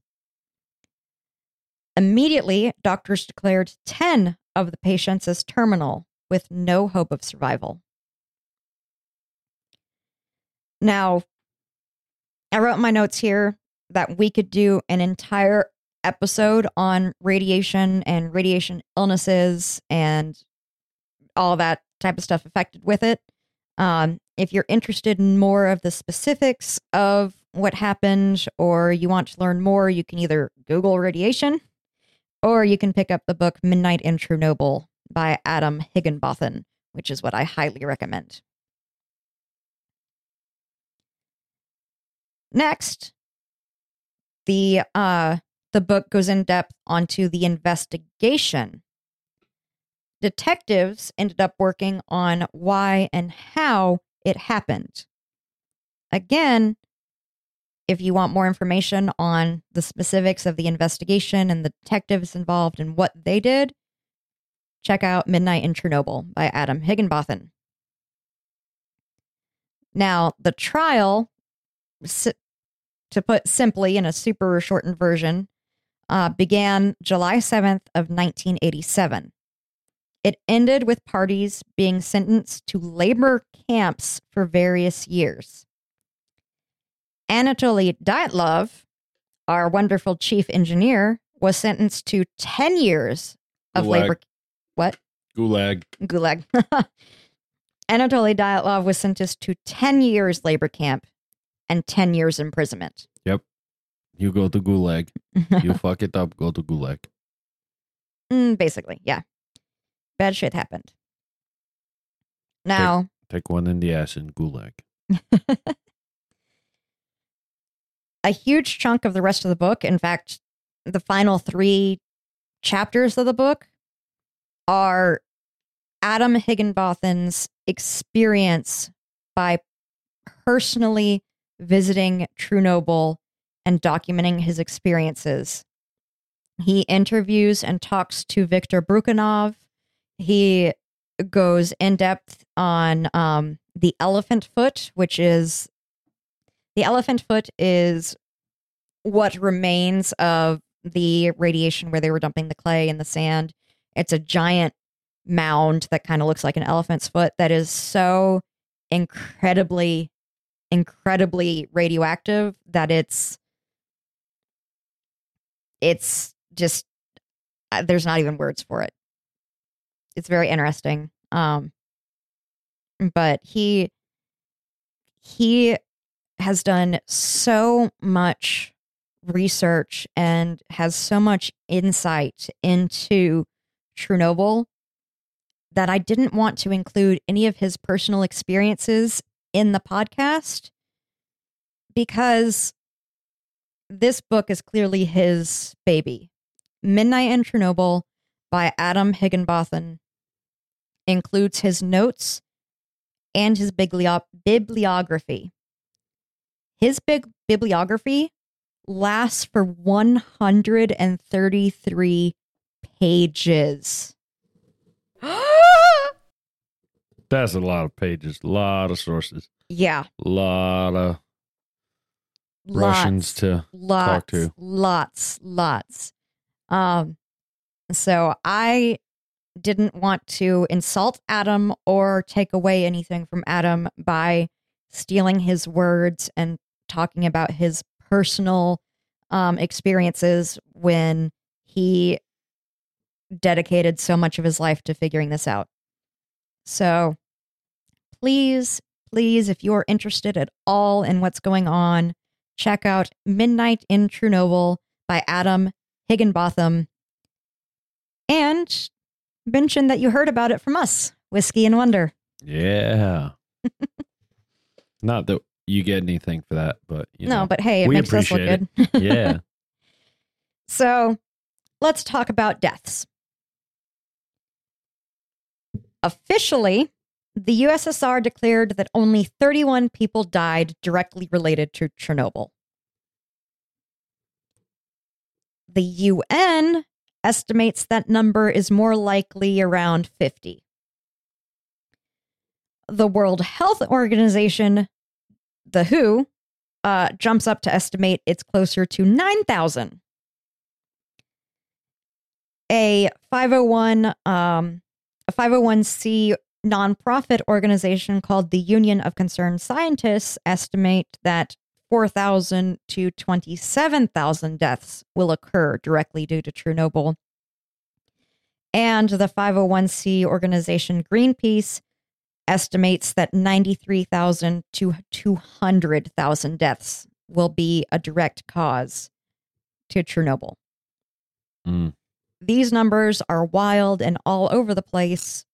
Immediately, doctors declared 10 of the patients as terminal with no hope of survival. Now, I wrote my notes here that we could do an entire episode on radiation and radiation illnesses and all that type of stuff affected with it. Um, if you're interested in more of the specifics of what happened or you want to learn more, you can either Google radiation or you can pick up the book Midnight in Chernobyl by Adam Higginbotham, which is what I highly recommend. Next, the uh, the book goes in depth onto the investigation. Detectives ended up working on why and how it happened. Again, if you want more information on the specifics of the investigation and the detectives involved and what they did, check out Midnight in Chernobyl by Adam Higginbotham. Now, the trial, to put simply in a super shortened version, uh, began July 7th of 1987. It ended with parties being sentenced to labor camps for various years. Anatoly Dyatlov, our wonderful chief engineer, was sentenced to 10 years of Gulag. labor. What? Gulag. Gulag. Anatoly Dyatlov was sentenced to 10 years labor camp and 10 years imprisonment. Yep. You go to Gulag. You fuck it up, go to Gulag. Mm, basically, yeah. Bad shit happened. Now, Take one in the ass in Gulag. a huge chunk of the rest of the book, in fact, the final three chapters of the book, are Adam Higginbotham's experience by personally visiting Chernobyl and documenting his experiences. He interviews and talks to Victor Brukhanov. He goes in depth on um, the elephant foot, which is the elephant foot is what remains of the radiation where they were dumping the clay and the sand. It's a giant mound that kind of looks like an elephant's foot that is so incredibly, incredibly radioactive that it's it's just uh, there's not even words for it. It's very interesting. Um, but he he has done so much research and has so much insight into Chernobyl that I didn't want to include any of his personal experiences in the podcast because this book is clearly his baby. Midnight in Chernobyl by Adam Higginbotham includes his notes and his biblio- bibliography. His big bibliography lasts for 133 pages. That's a lot of pages, a lot of sources, yeah, a lot of Russians lots, to lots, talk to. lots, lots. Um, so I didn't want to insult Adam or take away anything from Adam by stealing his words and talking about his personal um, experiences when he dedicated so much of his life to figuring this out. So please, please, if you are interested at all in what's going on, check out Midnight in Chernobyl by Adam Higginbotham and mention that you heard about it from us, Whiskey and Wonder. Yeah. Not that you get anything for that, but you no, know. but hey, it we makes us look appreciate good. yeah. So let's talk about deaths. Officially, the USSR declared that only 31 people died directly related to Chernobyl. The UN estimates that number is more likely around 50. The World Health Organization, the WHO, uh, jumps up to estimate it's closer to 9,000 a 501 um a 501c nonprofit organization called the Union of Concerned Scientists estimate that 4,000 to 27,000 deaths will occur directly due to Chernobyl. And the 501c organization Greenpeace estimates that 93,000 to 200,000 deaths will be a direct cause to Chernobyl. Mm. These numbers are wild and all over the place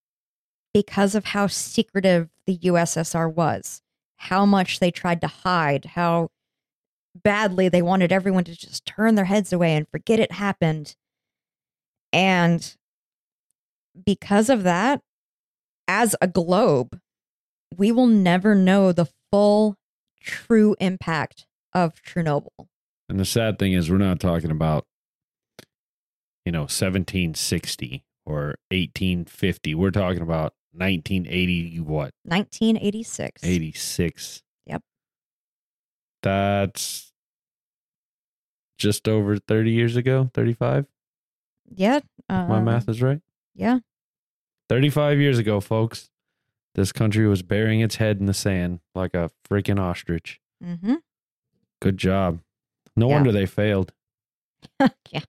because of how secretive the USSR was, how much they tried to hide, how badly they wanted everyone to just turn their heads away and forget it happened. And because of that, as a globe, we will never know the full, true impact of Chernobyl. And the sad thing is, we're not talking about, you know, 1760 or 1850. We're talking about 1980, what, 1986. 86. Yep. That's just over 30 years ago, 35. Yeah. if my um, math is right. Yeah. 35 years ago, folks, this country was burying its head in the sand like a freaking ostrich. Mm-hmm. Good job. No Yeah. wonder they failed. yeah.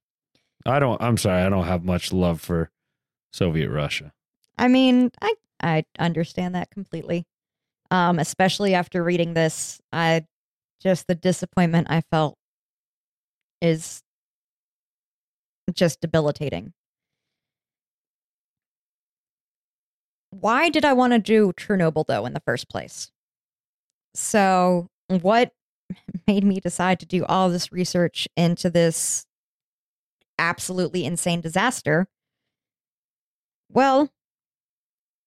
I don't, I'm sorry, I don't have much love for Soviet Russia. I mean, I I understand that completely. Um, especially after reading this, I just the disappointment I felt is just debilitating. Why did I want to do Chernobyl though in the first place? So, what made me decide to do all this research into this absolutely insane disaster? Well,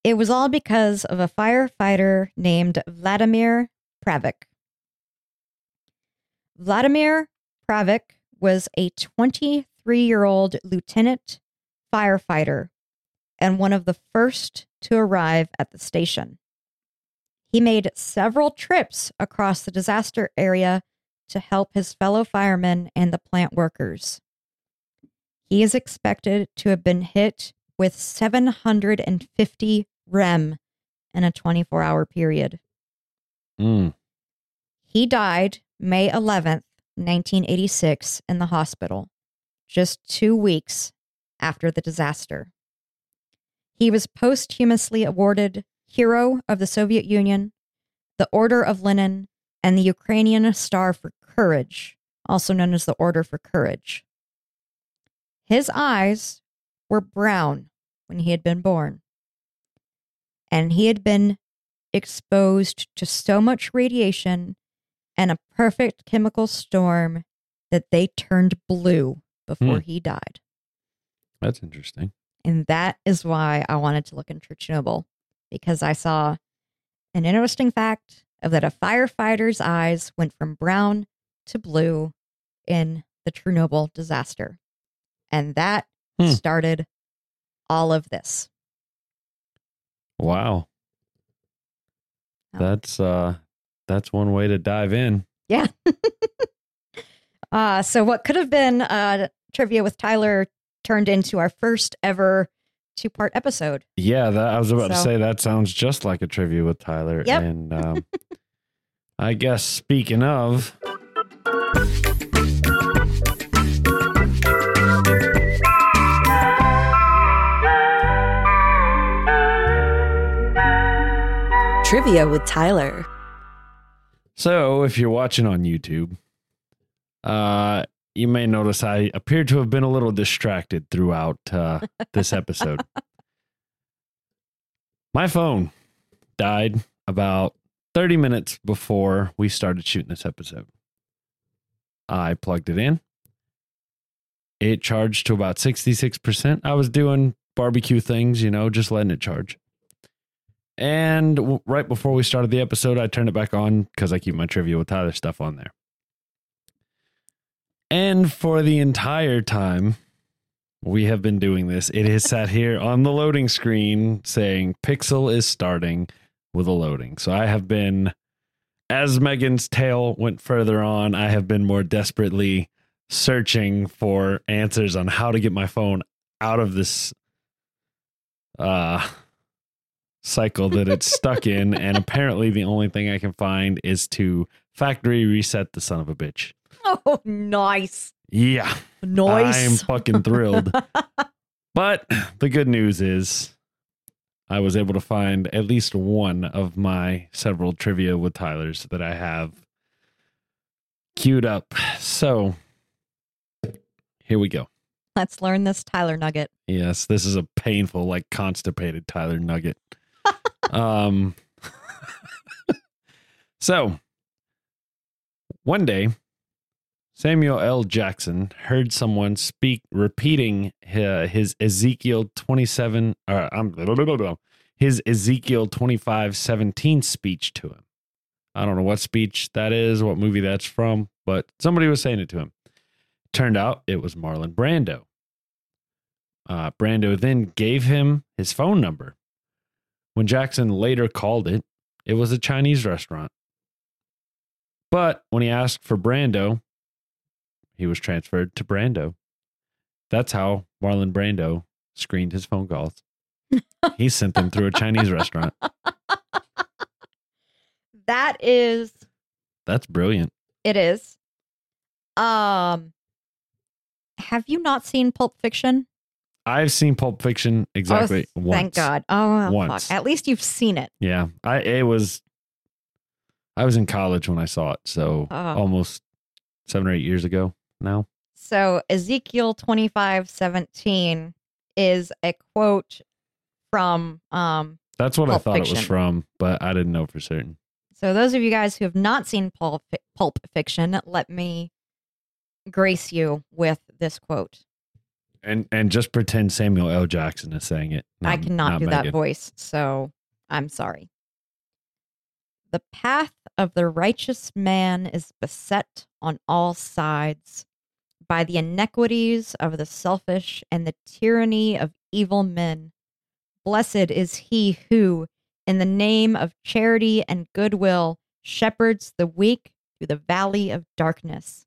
it was all because of a firefighter named Vladimir Pravik. Vladimir Pravik was a 23 year old lieutenant firefighter and one of the first to arrive at the station. He made several trips across the disaster area to help his fellow firemen and the plant workers. He is expected to have been hit with 750 REM in a 24 hour period. Mm. He died May 11th, 1986, in the hospital, just two weeks after the disaster. He was posthumously awarded Hero of the Soviet Union, the Order of Lenin, and the Ukrainian Star for Courage also known as the Order for Courage. His eyes were brown when he had been born, and he had been exposed to so much radiation and a perfect chemical storm that they turned blue before Hmm. he died. That's interesting. And that is why I wanted to look into Chernobyl because I saw an interesting fact of that a firefighter's eyes went from brown to blue in the Chernobyl disaster. And that Hmm. started all of this. Wow. Oh. That's uh that's one way to dive in. Yeah. uh, so what could have been uh, trivia with Tyler turned into our first ever two part episode. Yeah, that I was about to say that sounds just like a trivia with Tyler. Yep. And um I guess speaking of Trivia with Tyler. So, if you're watching on YouTube, uh, you may notice I appear to have been a little distracted throughout uh, this episode. My phone died about 30 minutes before we started shooting this episode. I plugged it in. It charged to about 66%. I was doing barbecue things, you know, just letting it charge. And w- right before we started the episode, I turned it back on because I keep my trivia with Tyler stuff on there. And for the entire time we have been doing this, it has sat here on the loading screen saying Pixel is starting with a loading. So I have been, as Megan's tale went further on, I have been more desperately searching for answers on how to get my phone out of this uh cycle that it's stuck in and apparently the only thing i can find is to factory reset the son of a bitch Oh, nice. yeah Nice. i'm fucking thrilled but the good news is i was able to find at least one of my several trivia with tyler's that i have queued up so here we go Let's learn this Tyler nugget. Yes, this is a painful, like constipated Tyler Nugget. Um, so one day, Samuel L. Jackson heard someone speak, repeating hi- his Ezekiel twenty-seven, or um, his Ezekiel twenty-five seventeen speech to him. I don't know what speech that is, what movie that's from, but somebody was saying it to him. Turned out it was Marlon Brando. Uh, Brando then gave him his phone number. When Jackson later called it, it was a Chinese restaurant. But when he asked for Brando, he was transferred to Brando. That's how Marlon Brando screened his phone calls. he sent them through a Chinese restaurant. That is, That's brilliant. it is. Um, have you not seen Pulp Fiction? I've seen Pulp Fiction exactly oh, once. Thank God. Oh, Once. fuck. At least you've seen it. Yeah, I it was. I was in college when I saw it, so Oh. almost seven or eight years ago now. So Ezekiel twenty five seventeen is a quote from um That's what I Pulp thought it was from, but I didn't know for certain. so those of you guys who have not seen Pulp, Pulp Fiction, let me grace you with this quote. And and just pretend Samuel L. Jackson is saying it. I cannot not do that voice, so I'm sorry. The path of the righteous man is beset on all sides by the iniquities of the selfish and the tyranny of evil men. Blessed is he who, in the name of charity and goodwill, shepherds the weak through the valley of darkness.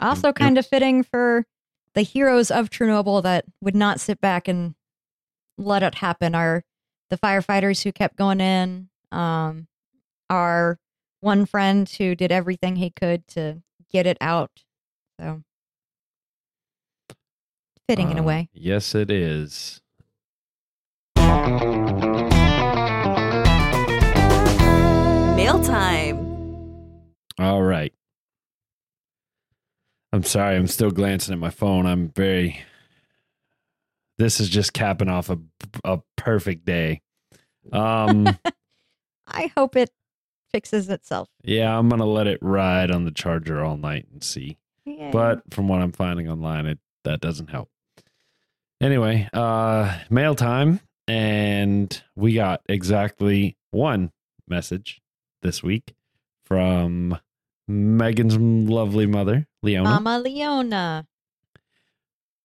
Also, Yep. kind of fitting for the heroes of Chernobyl that would not sit back and let it happen are the firefighters who kept going in, um, our one friend who did everything he could to get it out. So, fitting in a Uh, way. Yes, it is. Mail time. All right. I'm sorry. I'm still glancing at my phone. I'm very. This is just capping off a a perfect day. Um. I hope it fixes itself. yeah, I'm gonna let it ride on the charger all night and see. Yay. But from what I'm finding online, it that doesn't help. Anyway, uh, mail time, and we got exactly one message this week from Megan's lovely mother, Leona. Mama Leona.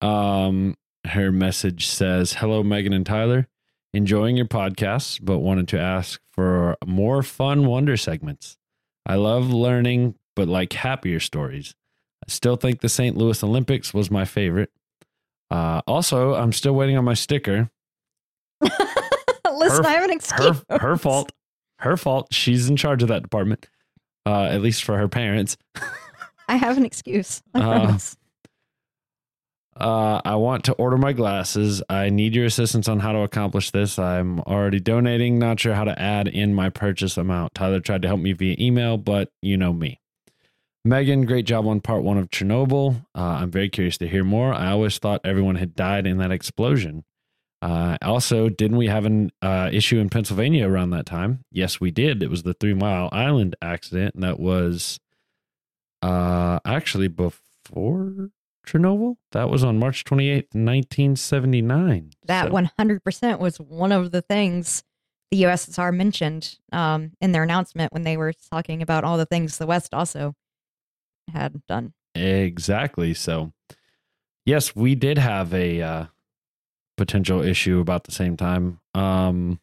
Um, her message says, "Hello, Megan and Tyler. Enjoying your podcasts, but wanted to ask for more fun wonder segments. I love learning, but like happier stories. I still think the St. Louis Olympics was my favorite. Uh, also, I'm still waiting on my sticker. Listen, Her- I have an excuse. Her her fault. Her fault. She's in charge of that department. Uh, at least for her parents. I have an excuse. I Uh, promise. Uh, I want to order my glasses. I need your assistance on how to accomplish this. I'm already donating, not sure how to add in my purchase amount. Tyler tried to help me via email, but you know me. Megan, great job on part one of Chernobyl. Uh, I'm very curious to hear more. I always thought everyone had died in that explosion. Uh, also, didn't we have an uh, issue in Pennsylvania around that time? Yes, we did. It was the Three Mile Island accident, and that was uh, actually before Chernobyl. That was on March 28th, 1979. That So- 100% was one of the things the USSR mentioned um, in their announcement when they were talking about all the things the West also had done. Exactly. So, yes, we did have a uh, potential issue about the same time. Um,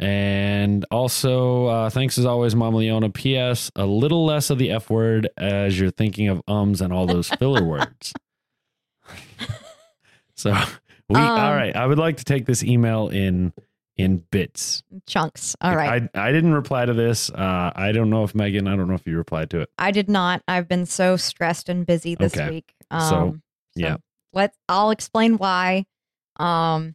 and also, uh, thanks as always, Mama Leona. P.S. A little less of the F word as you're thinking of ums and all those filler words. so, we Um, all right. I would like to take this email in in bits. Chunks. All right. I I didn't reply to this. Uh, I don't know if Megan. I don't know if you replied to it. I, did not. I've been so stressed and busy this Okay. week. So, Um, yeah. Let's, I'll explain why um,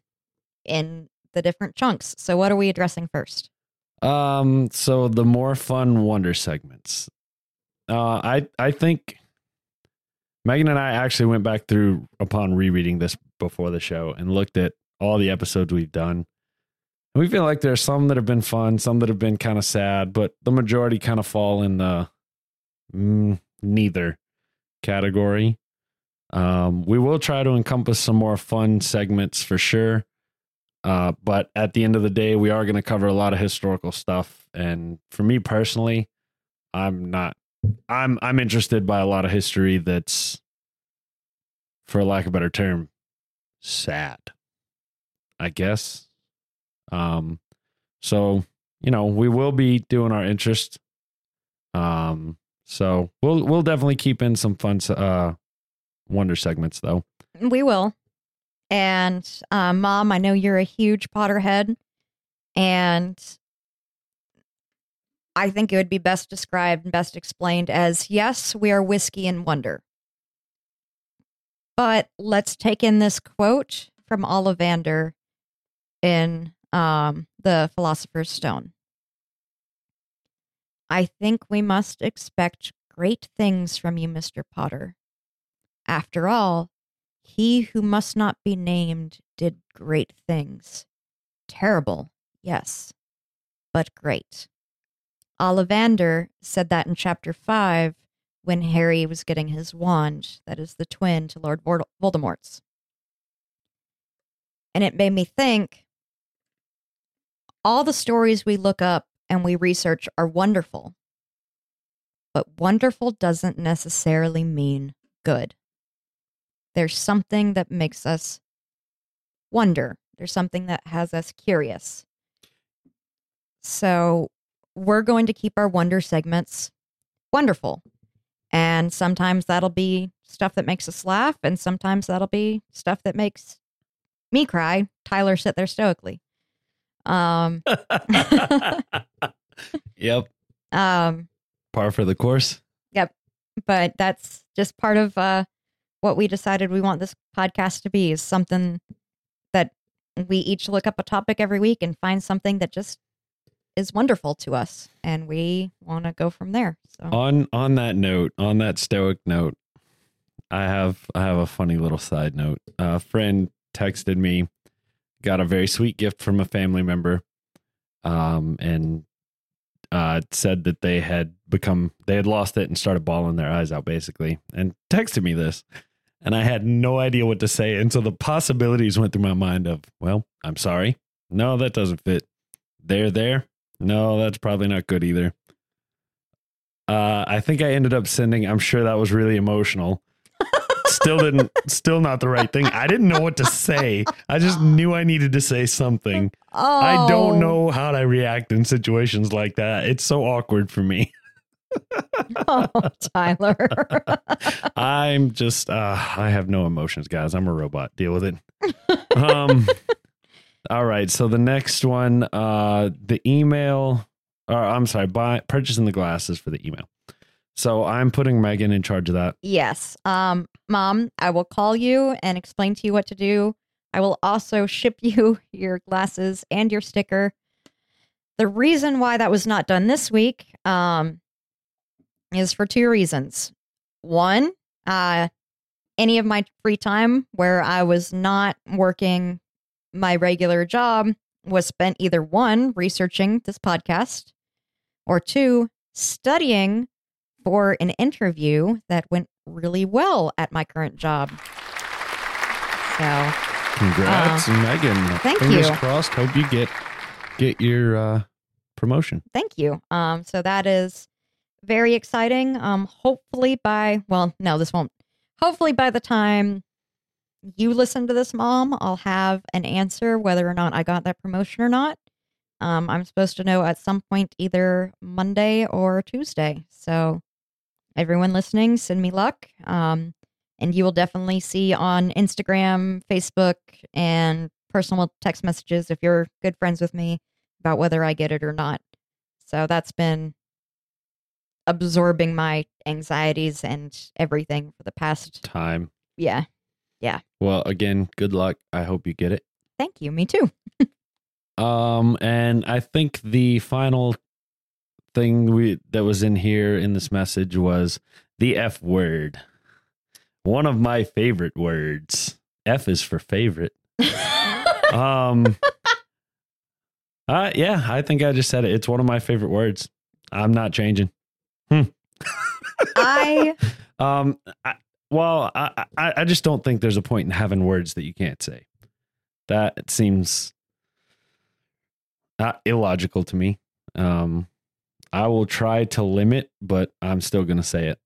in the different chunks. So, what are we addressing first? Um, so the more fun wonder segments. Uh I I think Megan and I actually went back through upon rereading this before the show and looked at all the episodes we've done. And we feel like there's some that have been fun, some that have been kind of sad, but the majority kind of fall in the mm, neither category. Um, we will try to encompass some more fun segments for sure. Uh, but at the end of the day, we are going to cover a lot of historical stuff. And for me personally, I'm not. I'm I'm interested by a lot of history that's, for lack of a better term, sad. I guess. Um, so you know we will be doing our interest. Um, so we'll we'll definitely keep in some fun uh wonder segments though. We will. And uh, mom, I know you're a huge Potterhead, and I think it would be best described and best explained as yes, we are whiskey and wonder. But let's take in this quote from Ollivander in um, The Philosopher's Stone. I think we must expect great things from you, Mr. Potter. After all, he who must not be named did great things. Terrible, yes, but great. Ollivander said that in chapter 5 when Harry was getting his wand, that is the twin to Lord Voldemort's. And it made me think all the stories we look up and we research are wonderful, but wonderful doesn't necessarily mean good there's something that makes us wonder. There's something that has us curious. So we're going to keep our wonder segments wonderful. And sometimes that'll be stuff that makes us laugh, and sometimes that'll be stuff that makes me cry. Tyler sit there stoically. Um, yep. um, Par for the course. Yep. But that's just part of uh, what we decided we want this podcast to be is something that we each look up a topic every week and find something that just is wonderful to us and we want to go from there so On on that note, on that stoic note, I have I have a funny little side note. A friend texted me, got a very sweet gift from a family member, um, and uh, said that they had become they had lost it and started bawling their eyes out basically, and texted me this, and I had no idea what to say, and so the possibilities went through my mind of, well, I'm sorry, no, that doesn't fit. They're there. No, that's probably not good either. Uh, I think I ended up sending. I'm sure that was really emotional. still didn't. Still not the right thing. I didn't know what to say. I just knew I needed to say something. oh I don't know how to react in situations like that. It's so awkward for me. oh tyler I'm just. Uh, I have no emotions, guys. I'm a robot. Deal with it. Um. all right. So the next one, uh, the email. Or I'm sorry, buy purchasing the glasses for the email. So I'm putting Megan in charge of that. yes um mom i will call you and explain to you what to do i will also ship you your glasses and your sticker the reason why that was not done this week um is for two reasons one uh any of my free time where i was not working my regular job was spent either one researching this podcast or two studying for an interview that went really well at my current job so Congrats, Megan. Uh, thank Fingers you. crossed. Hope you get get your uh, promotion. thank you. Um, so that is very exciting. Um, hopefully by well, no, this won't. Hopefully by the time you listen to this, mom, I'll have an answer whether or not I got that promotion or not. Um, I'm supposed to know at some point either Monday or Tuesday. So everyone listening, send me luck. Um, and you will definitely see on Instagram, Facebook, and personal text messages if you're good friends with me about whether I get it or not. So that's been absorbing my anxieties and everything for the past. Time. Yeah. Yeah. Well, again, good luck. I hope you get it. Thank you. Me too. Um, and I think the final thing we that was in here in this message was the F word. One of my favorite words. F is for favorite. Um uh yeah, I think I just said it. It's one of my favorite words. I'm not changing. I Um I, well, I, I I just don't think there's a point in having words that you can't say. That seems not illogical to me. Um I will try to limit, but I'm still going to say it.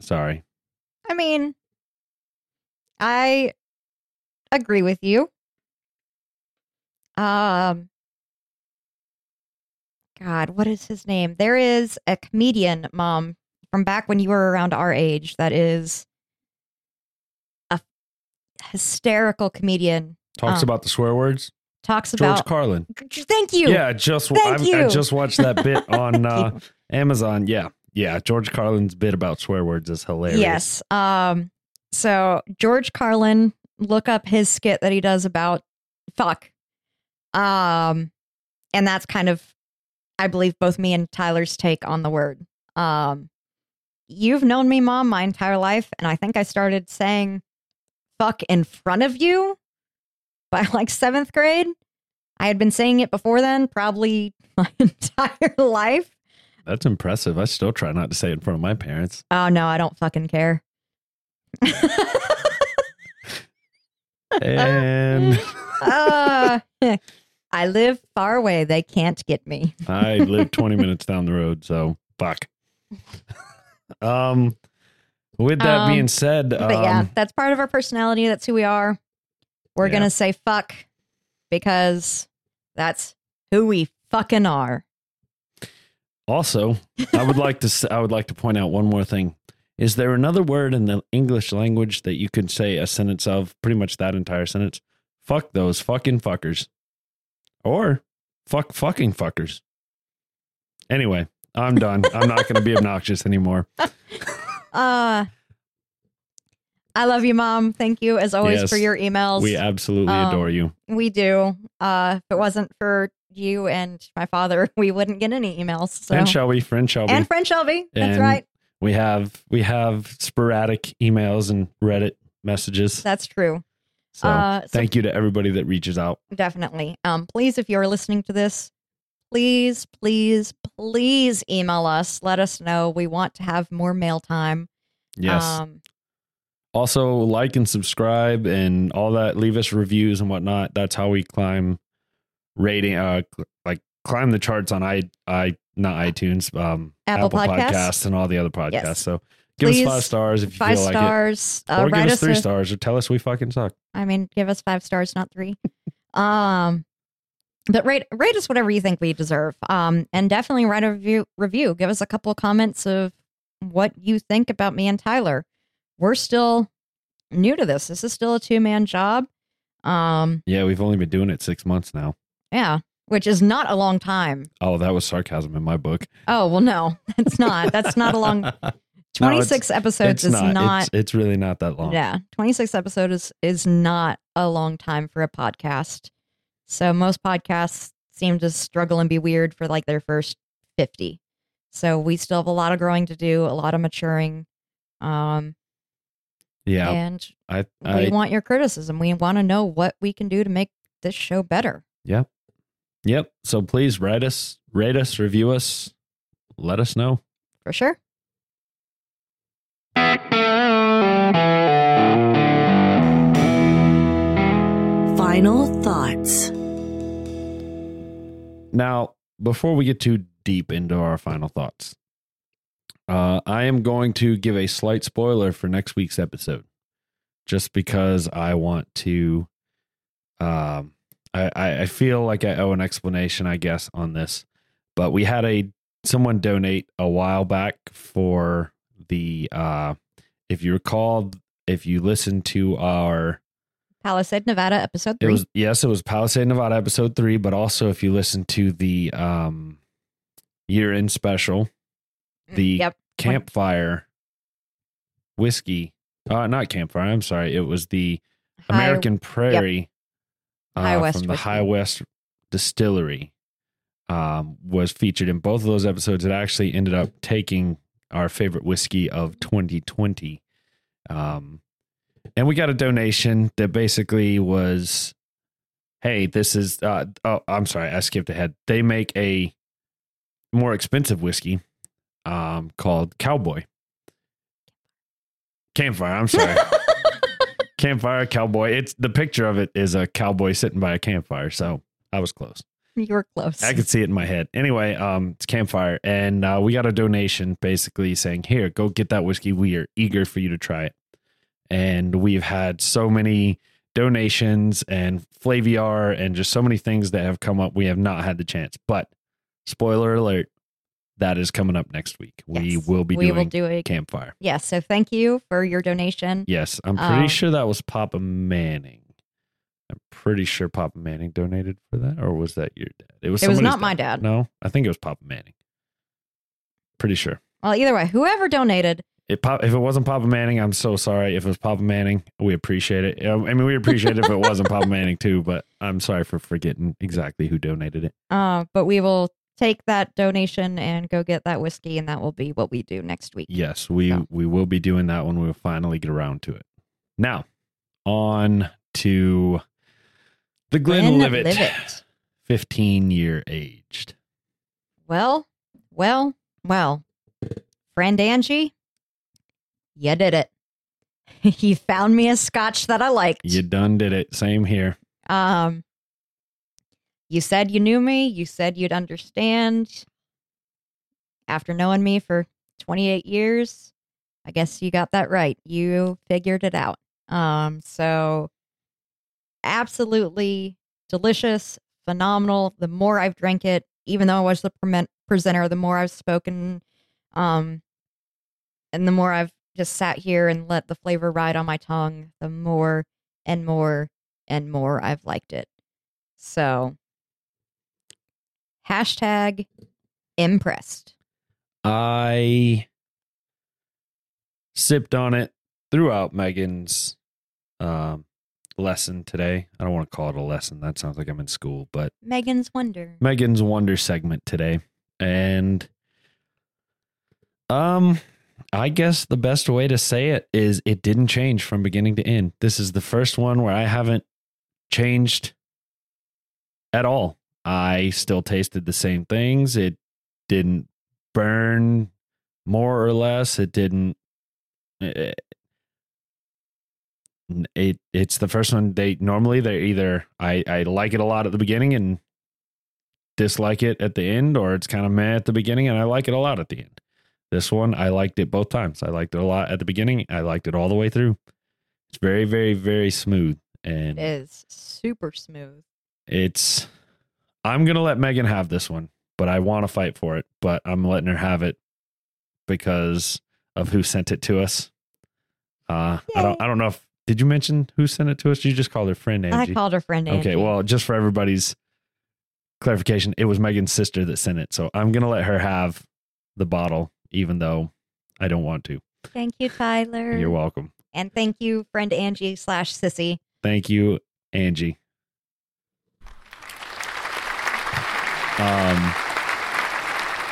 Sorry. I mean, I agree with you. Um, God, what is his name? There is a comedian, mom, from back when you were around our age, that is a hysterical comedian. Talks Um, about the swear words. Talks George about. George Carlin. Thank you. Yeah, just Thank I, I just watched that bit on uh. Amazon. Yeah, yeah. George Carlin's bit about swear words is hilarious. Yes. Um. So George Carlin, look up his skit that he does about fuck. Um, and that's kind of, I believe, both me and Tyler's take on the word. Um, you've known me, mom, my entire life, and I think I started saying fuck in front of you by like seventh grade. I had been saying it before then, probably my entire life. That's impressive. I still try not to say it in front of my parents. Oh no, I don't fucking care. And uh, I live far away. They can't get me. I live 20 minutes down the road, so fuck. Um, with that Um, being said, But yeah, um, that's part of our personality. That's who we are. We're Yeah. going to say fuck because that's who we fucking are. also, I would like to I would like to point out one more thing. Is there another word in the English language that you could say a sentence of pretty much that entire sentence? Fuck those fucking fuckers. Or fuck fucking fuckers. Anyway, I'm done. I'm not going to be obnoxious anymore. Uh, I love you, Mom. Thank you, as always, Yes. for your emails. We absolutely Um, adore you. We do. Uh, if it wasn't for you and my father, we wouldn't get any emails. So. And Shelby, friend Shelby. And friend Shelby. That's And right. we have we have sporadic emails and Reddit messages. That's true. So uh, so thank you to everybody that reaches out. definitely. Um, please, if you're listening to this, please, please, please email us. Let us know. We want to have more mail time. Yes. Um, also like and subscribe and all that leave us reviews and whatnot that's how we climb rating uh like climb the charts on i i not itunes um Apple Podcasts? and all the other podcasts Yes. so give Please, us five stars if you five feel like stars. it uh, or give write us three a- stars or tell us we fucking suck I mean, give us five stars, not three. um, but rate rate us whatever you think we deserve. Um, and definitely write a review. Review. Give us a couple of comments of what you think about me and Tyler. We're still new to this. This is still a two man job. Um, yeah we've only been doing it six months now yeah, which is not a long time. oh that was sarcasm in my book Oh well, no, it's not. That's not a long. No, it's- episodes it's is not, not. It's, it's really not that long Yeah, 26 episodes is, is not a long time for a podcast. So most podcasts seem to struggle and be weird for like their first 50. So we still have a lot of growing to do, a lot of maturing. Um, yeah and i we want your criticism. We want to know what we can do to make this show better. Yep. Yep. So please write us, rate us, review us, let us know. For sure. Final thoughts. Now, before we get too deep into our final thoughts, uh, I am going to give a slight spoiler for next week's episode, just because I want to. Um, I, I feel like I owe an explanation, I guess, on this. But we had a someone donate a while back for the uh, if you recall, if you listen to our Palisade, Nevada, episode it three. was yes, it was Palisade Nevada episode three, but also if you listen to the um year end special, the Mm, yep. campfire whiskey. Uh not campfire, I'm sorry. It was the High- American Prairie uh, High West from the whiskey. High West Distillery. Um, was featured in both of those episodes. It actually ended up taking our favorite whiskey of 2020. Um, and we got a donation that basically was, "Hey, this is." Uh, oh, I'm sorry, I skipped ahead. They make a more expensive whiskey, um, called Cowboy. Campfire. I'm sorry. campfire cowboy. It's the picture of it is a cowboy sitting by a campfire. So I was close. You were close. I could see it in my head. Anyway, um, it's campfire, and uh, we got a donation basically saying, "Here, go get that whiskey. We are eager for you to try it." And we've had so many donations and Flaviar and just so many things that have come up. We have not had the chance, but spoiler alert, that is coming up next week. We Yes. will be we doing will do a campfire. Yes. so thank you for your donation. Yes, I'm pretty Um, sure that was Papa Manning. I'm pretty sure Papa Manning donated for that, or was that your dad? It was. It was not my dad. No, I think it was Papa Manning. Pretty sure. Well, either way, whoever donated, It pop, if it wasn't Papa Manning, I'm so sorry. If it was Papa Manning, we appreciate it. Um, I mean, we appreciate it if it wasn't Papa Manning too, but I'm sorry for forgetting exactly who donated it. uh, but we will take that donation and go get that whiskey, and that will be what we do next week. Yes, we So. we will be doing that when we finally get around to it. Now, on to the Glenlivet, Glenlivet. 15 year aged. Well, well, well, friend Angie, you did it. you found me a scotch that I liked. You done did it. Same here. Um, you said you knew me. You said you'd understand. After knowing me for 28 years, I guess you got that right. You figured it out. Um, so absolutely delicious, phenomenal. The more I've drank it, even though I was the premen- presenter, the more I've spoken, um, and the more I've just sat here and let the flavor ride on my tongue, the more and more and more I've liked it. So, hashtag impressed. I sipped on it throughout Megan's um, lesson today. I don't want to call it a lesson. That sounds like I'm in school, but Megan's Wonder. Megan's Wonder segment today. And um I guess the best way to say it is it didn't change from beginning to end. This is the first one where I haven't changed at all. I still tasted the same things. It didn't burn more or less. It didn't it, it it's the first one they normally they're either I I like it a lot at the beginning and dislike it at the end or it's kind of meh at the beginning and I like it a lot at the end. This one I liked it both times. I liked it a lot at the beginning. I liked it all the way through. It's very very very smooth and It is super smooth. it's I'm gonna let Megan have this one, but I want to fight for it. But I'm letting her have it because of who sent it to us. Uh, I don't I don't know if did you mention who sent it to us? You just called her friend Angie. I called her friend Angie. okay, well, just for everybody's clarification, it was Megan's sister that sent it, so I'm gonna let her have the bottle, even though I don't want to. Thank you, Tyler. You're welcome. And thank you, friend Angie slash Sissy. Thank you, Angie. Um,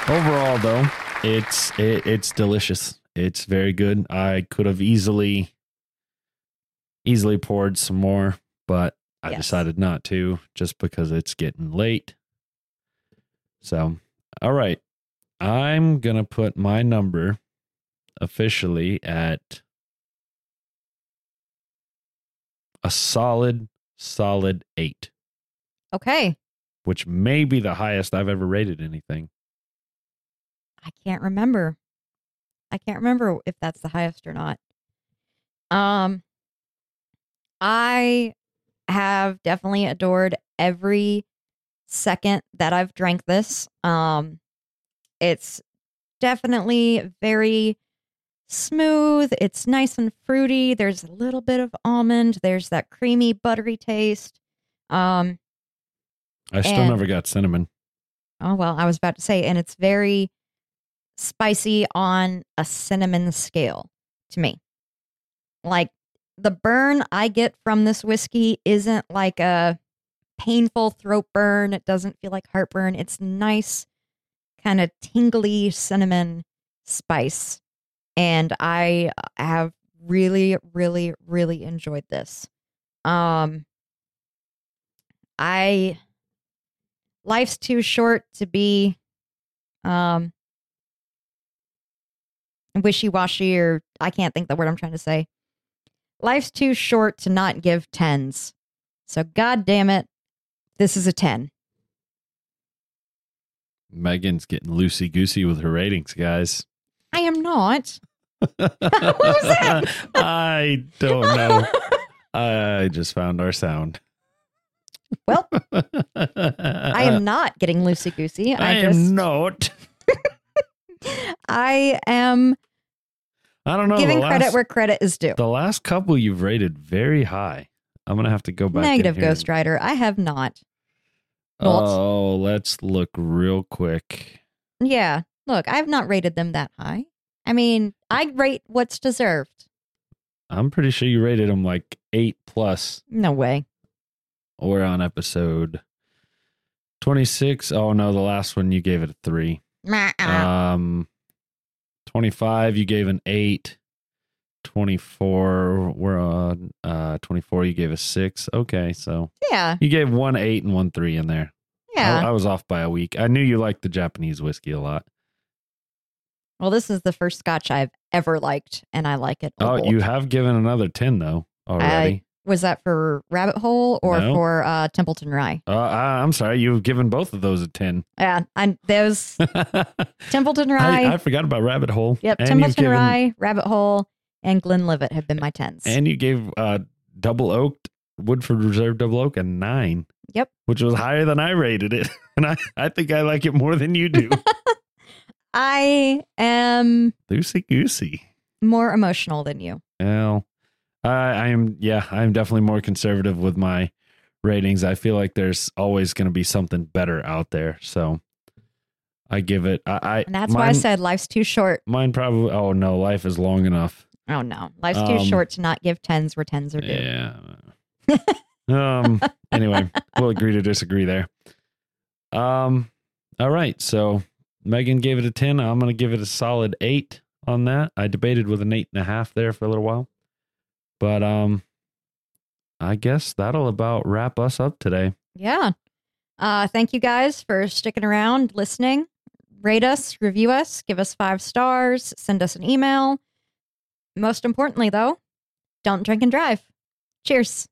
overall, though, it's it, it's delicious. It's very good. I could have easily easily poured some more, but I Yes. decided not to just because it's getting late. So, all right. I'm going to put my number officially at a solid solid 8, Okay. which may be the highest I've ever rated anything. I can't remember. I can't remember if that's the highest or not. Um I have definitely adored every second that I've drank this. Um it's definitely very smooth. It's nice and fruity. There's a little bit of almond. There's that creamy buttery taste. Um I still And- never got cinnamon. Oh, well, I was about to say, and it's very spicy on a cinnamon scale to me. Like the burn I get from this whiskey isn't like a painful throat burn. It doesn't feel like heartburn. It's nice, kind of tingly cinnamon spice. And I have really, really, really enjoyed this. Um, I life's too short to be um wishy-washy or I can't think the word I'm trying to say. Life's too short to not give tens. So god damn it, this is a 10. Megan's getting loosey goosey with her ratings, guys. I am not. what was that? I don't know. I just found our sound. Well, I am not getting loosey goosey. I, I just am not. I am I don't know. giving credit last, where credit is due. the last couple you've rated very high. I'm gonna have to go back. Negative Ghost Rider. I have not. Walt. Oh, let's look real quick. Yeah. Look, I've not rated them that high. I mean, I rate what's deserved. I'm pretty sure you rated them like eight plus. No way. We're on episode 26. Oh no, the last one you gave it a three. Um, 25, you gave an eight. 24, we're on uh 24, you gave a six. Okay, so yeah. you gave one eight and one three in there. Yeah. I, I was off by a week. I knew you liked the Japanese whiskey a lot. well, this is the first scotch I've ever liked, and I like it. a Oh, you have given another 10 though already. Was that for Rabbit Hole or No. for uh, Templeton Rye? uh, I, I'm sorry, you've given both of those a 10. Yeah. I, those Templeton Rye. I forgot about Rabbit Hole. yep. And Templeton given- Rye, Rabbit Hole, and Glenlivet have been my tens. And you gave uh, double oaked Woodford Reserve double oak a nine. Yep. Which was higher than I rated it. And I, I think I like it more than you do. I am Loosey goosey. more emotional than you. Well, I, I am. Yeah, I'm definitely more conservative with my ratings. I feel like there's always going to be something better out there. So I give it. I. I And that's why I said life's too short. mine probably. Oh no, life is long enough. Oh no, life's too Um, short to not give tens where tens are due. Yeah. um. Anyway, we'll agree to disagree there. Um. All right. So Megan gave it a ten. I'm going to give it a solid eight on that. I debated with an eight and a half there for a little while, but um, I guess that'll about wrap us up today. Yeah. Uh, thank you guys for sticking around, listening. Rate us, review us, give us five stars, send us an email. Most importantly, though, don't drink and drive. Cheers.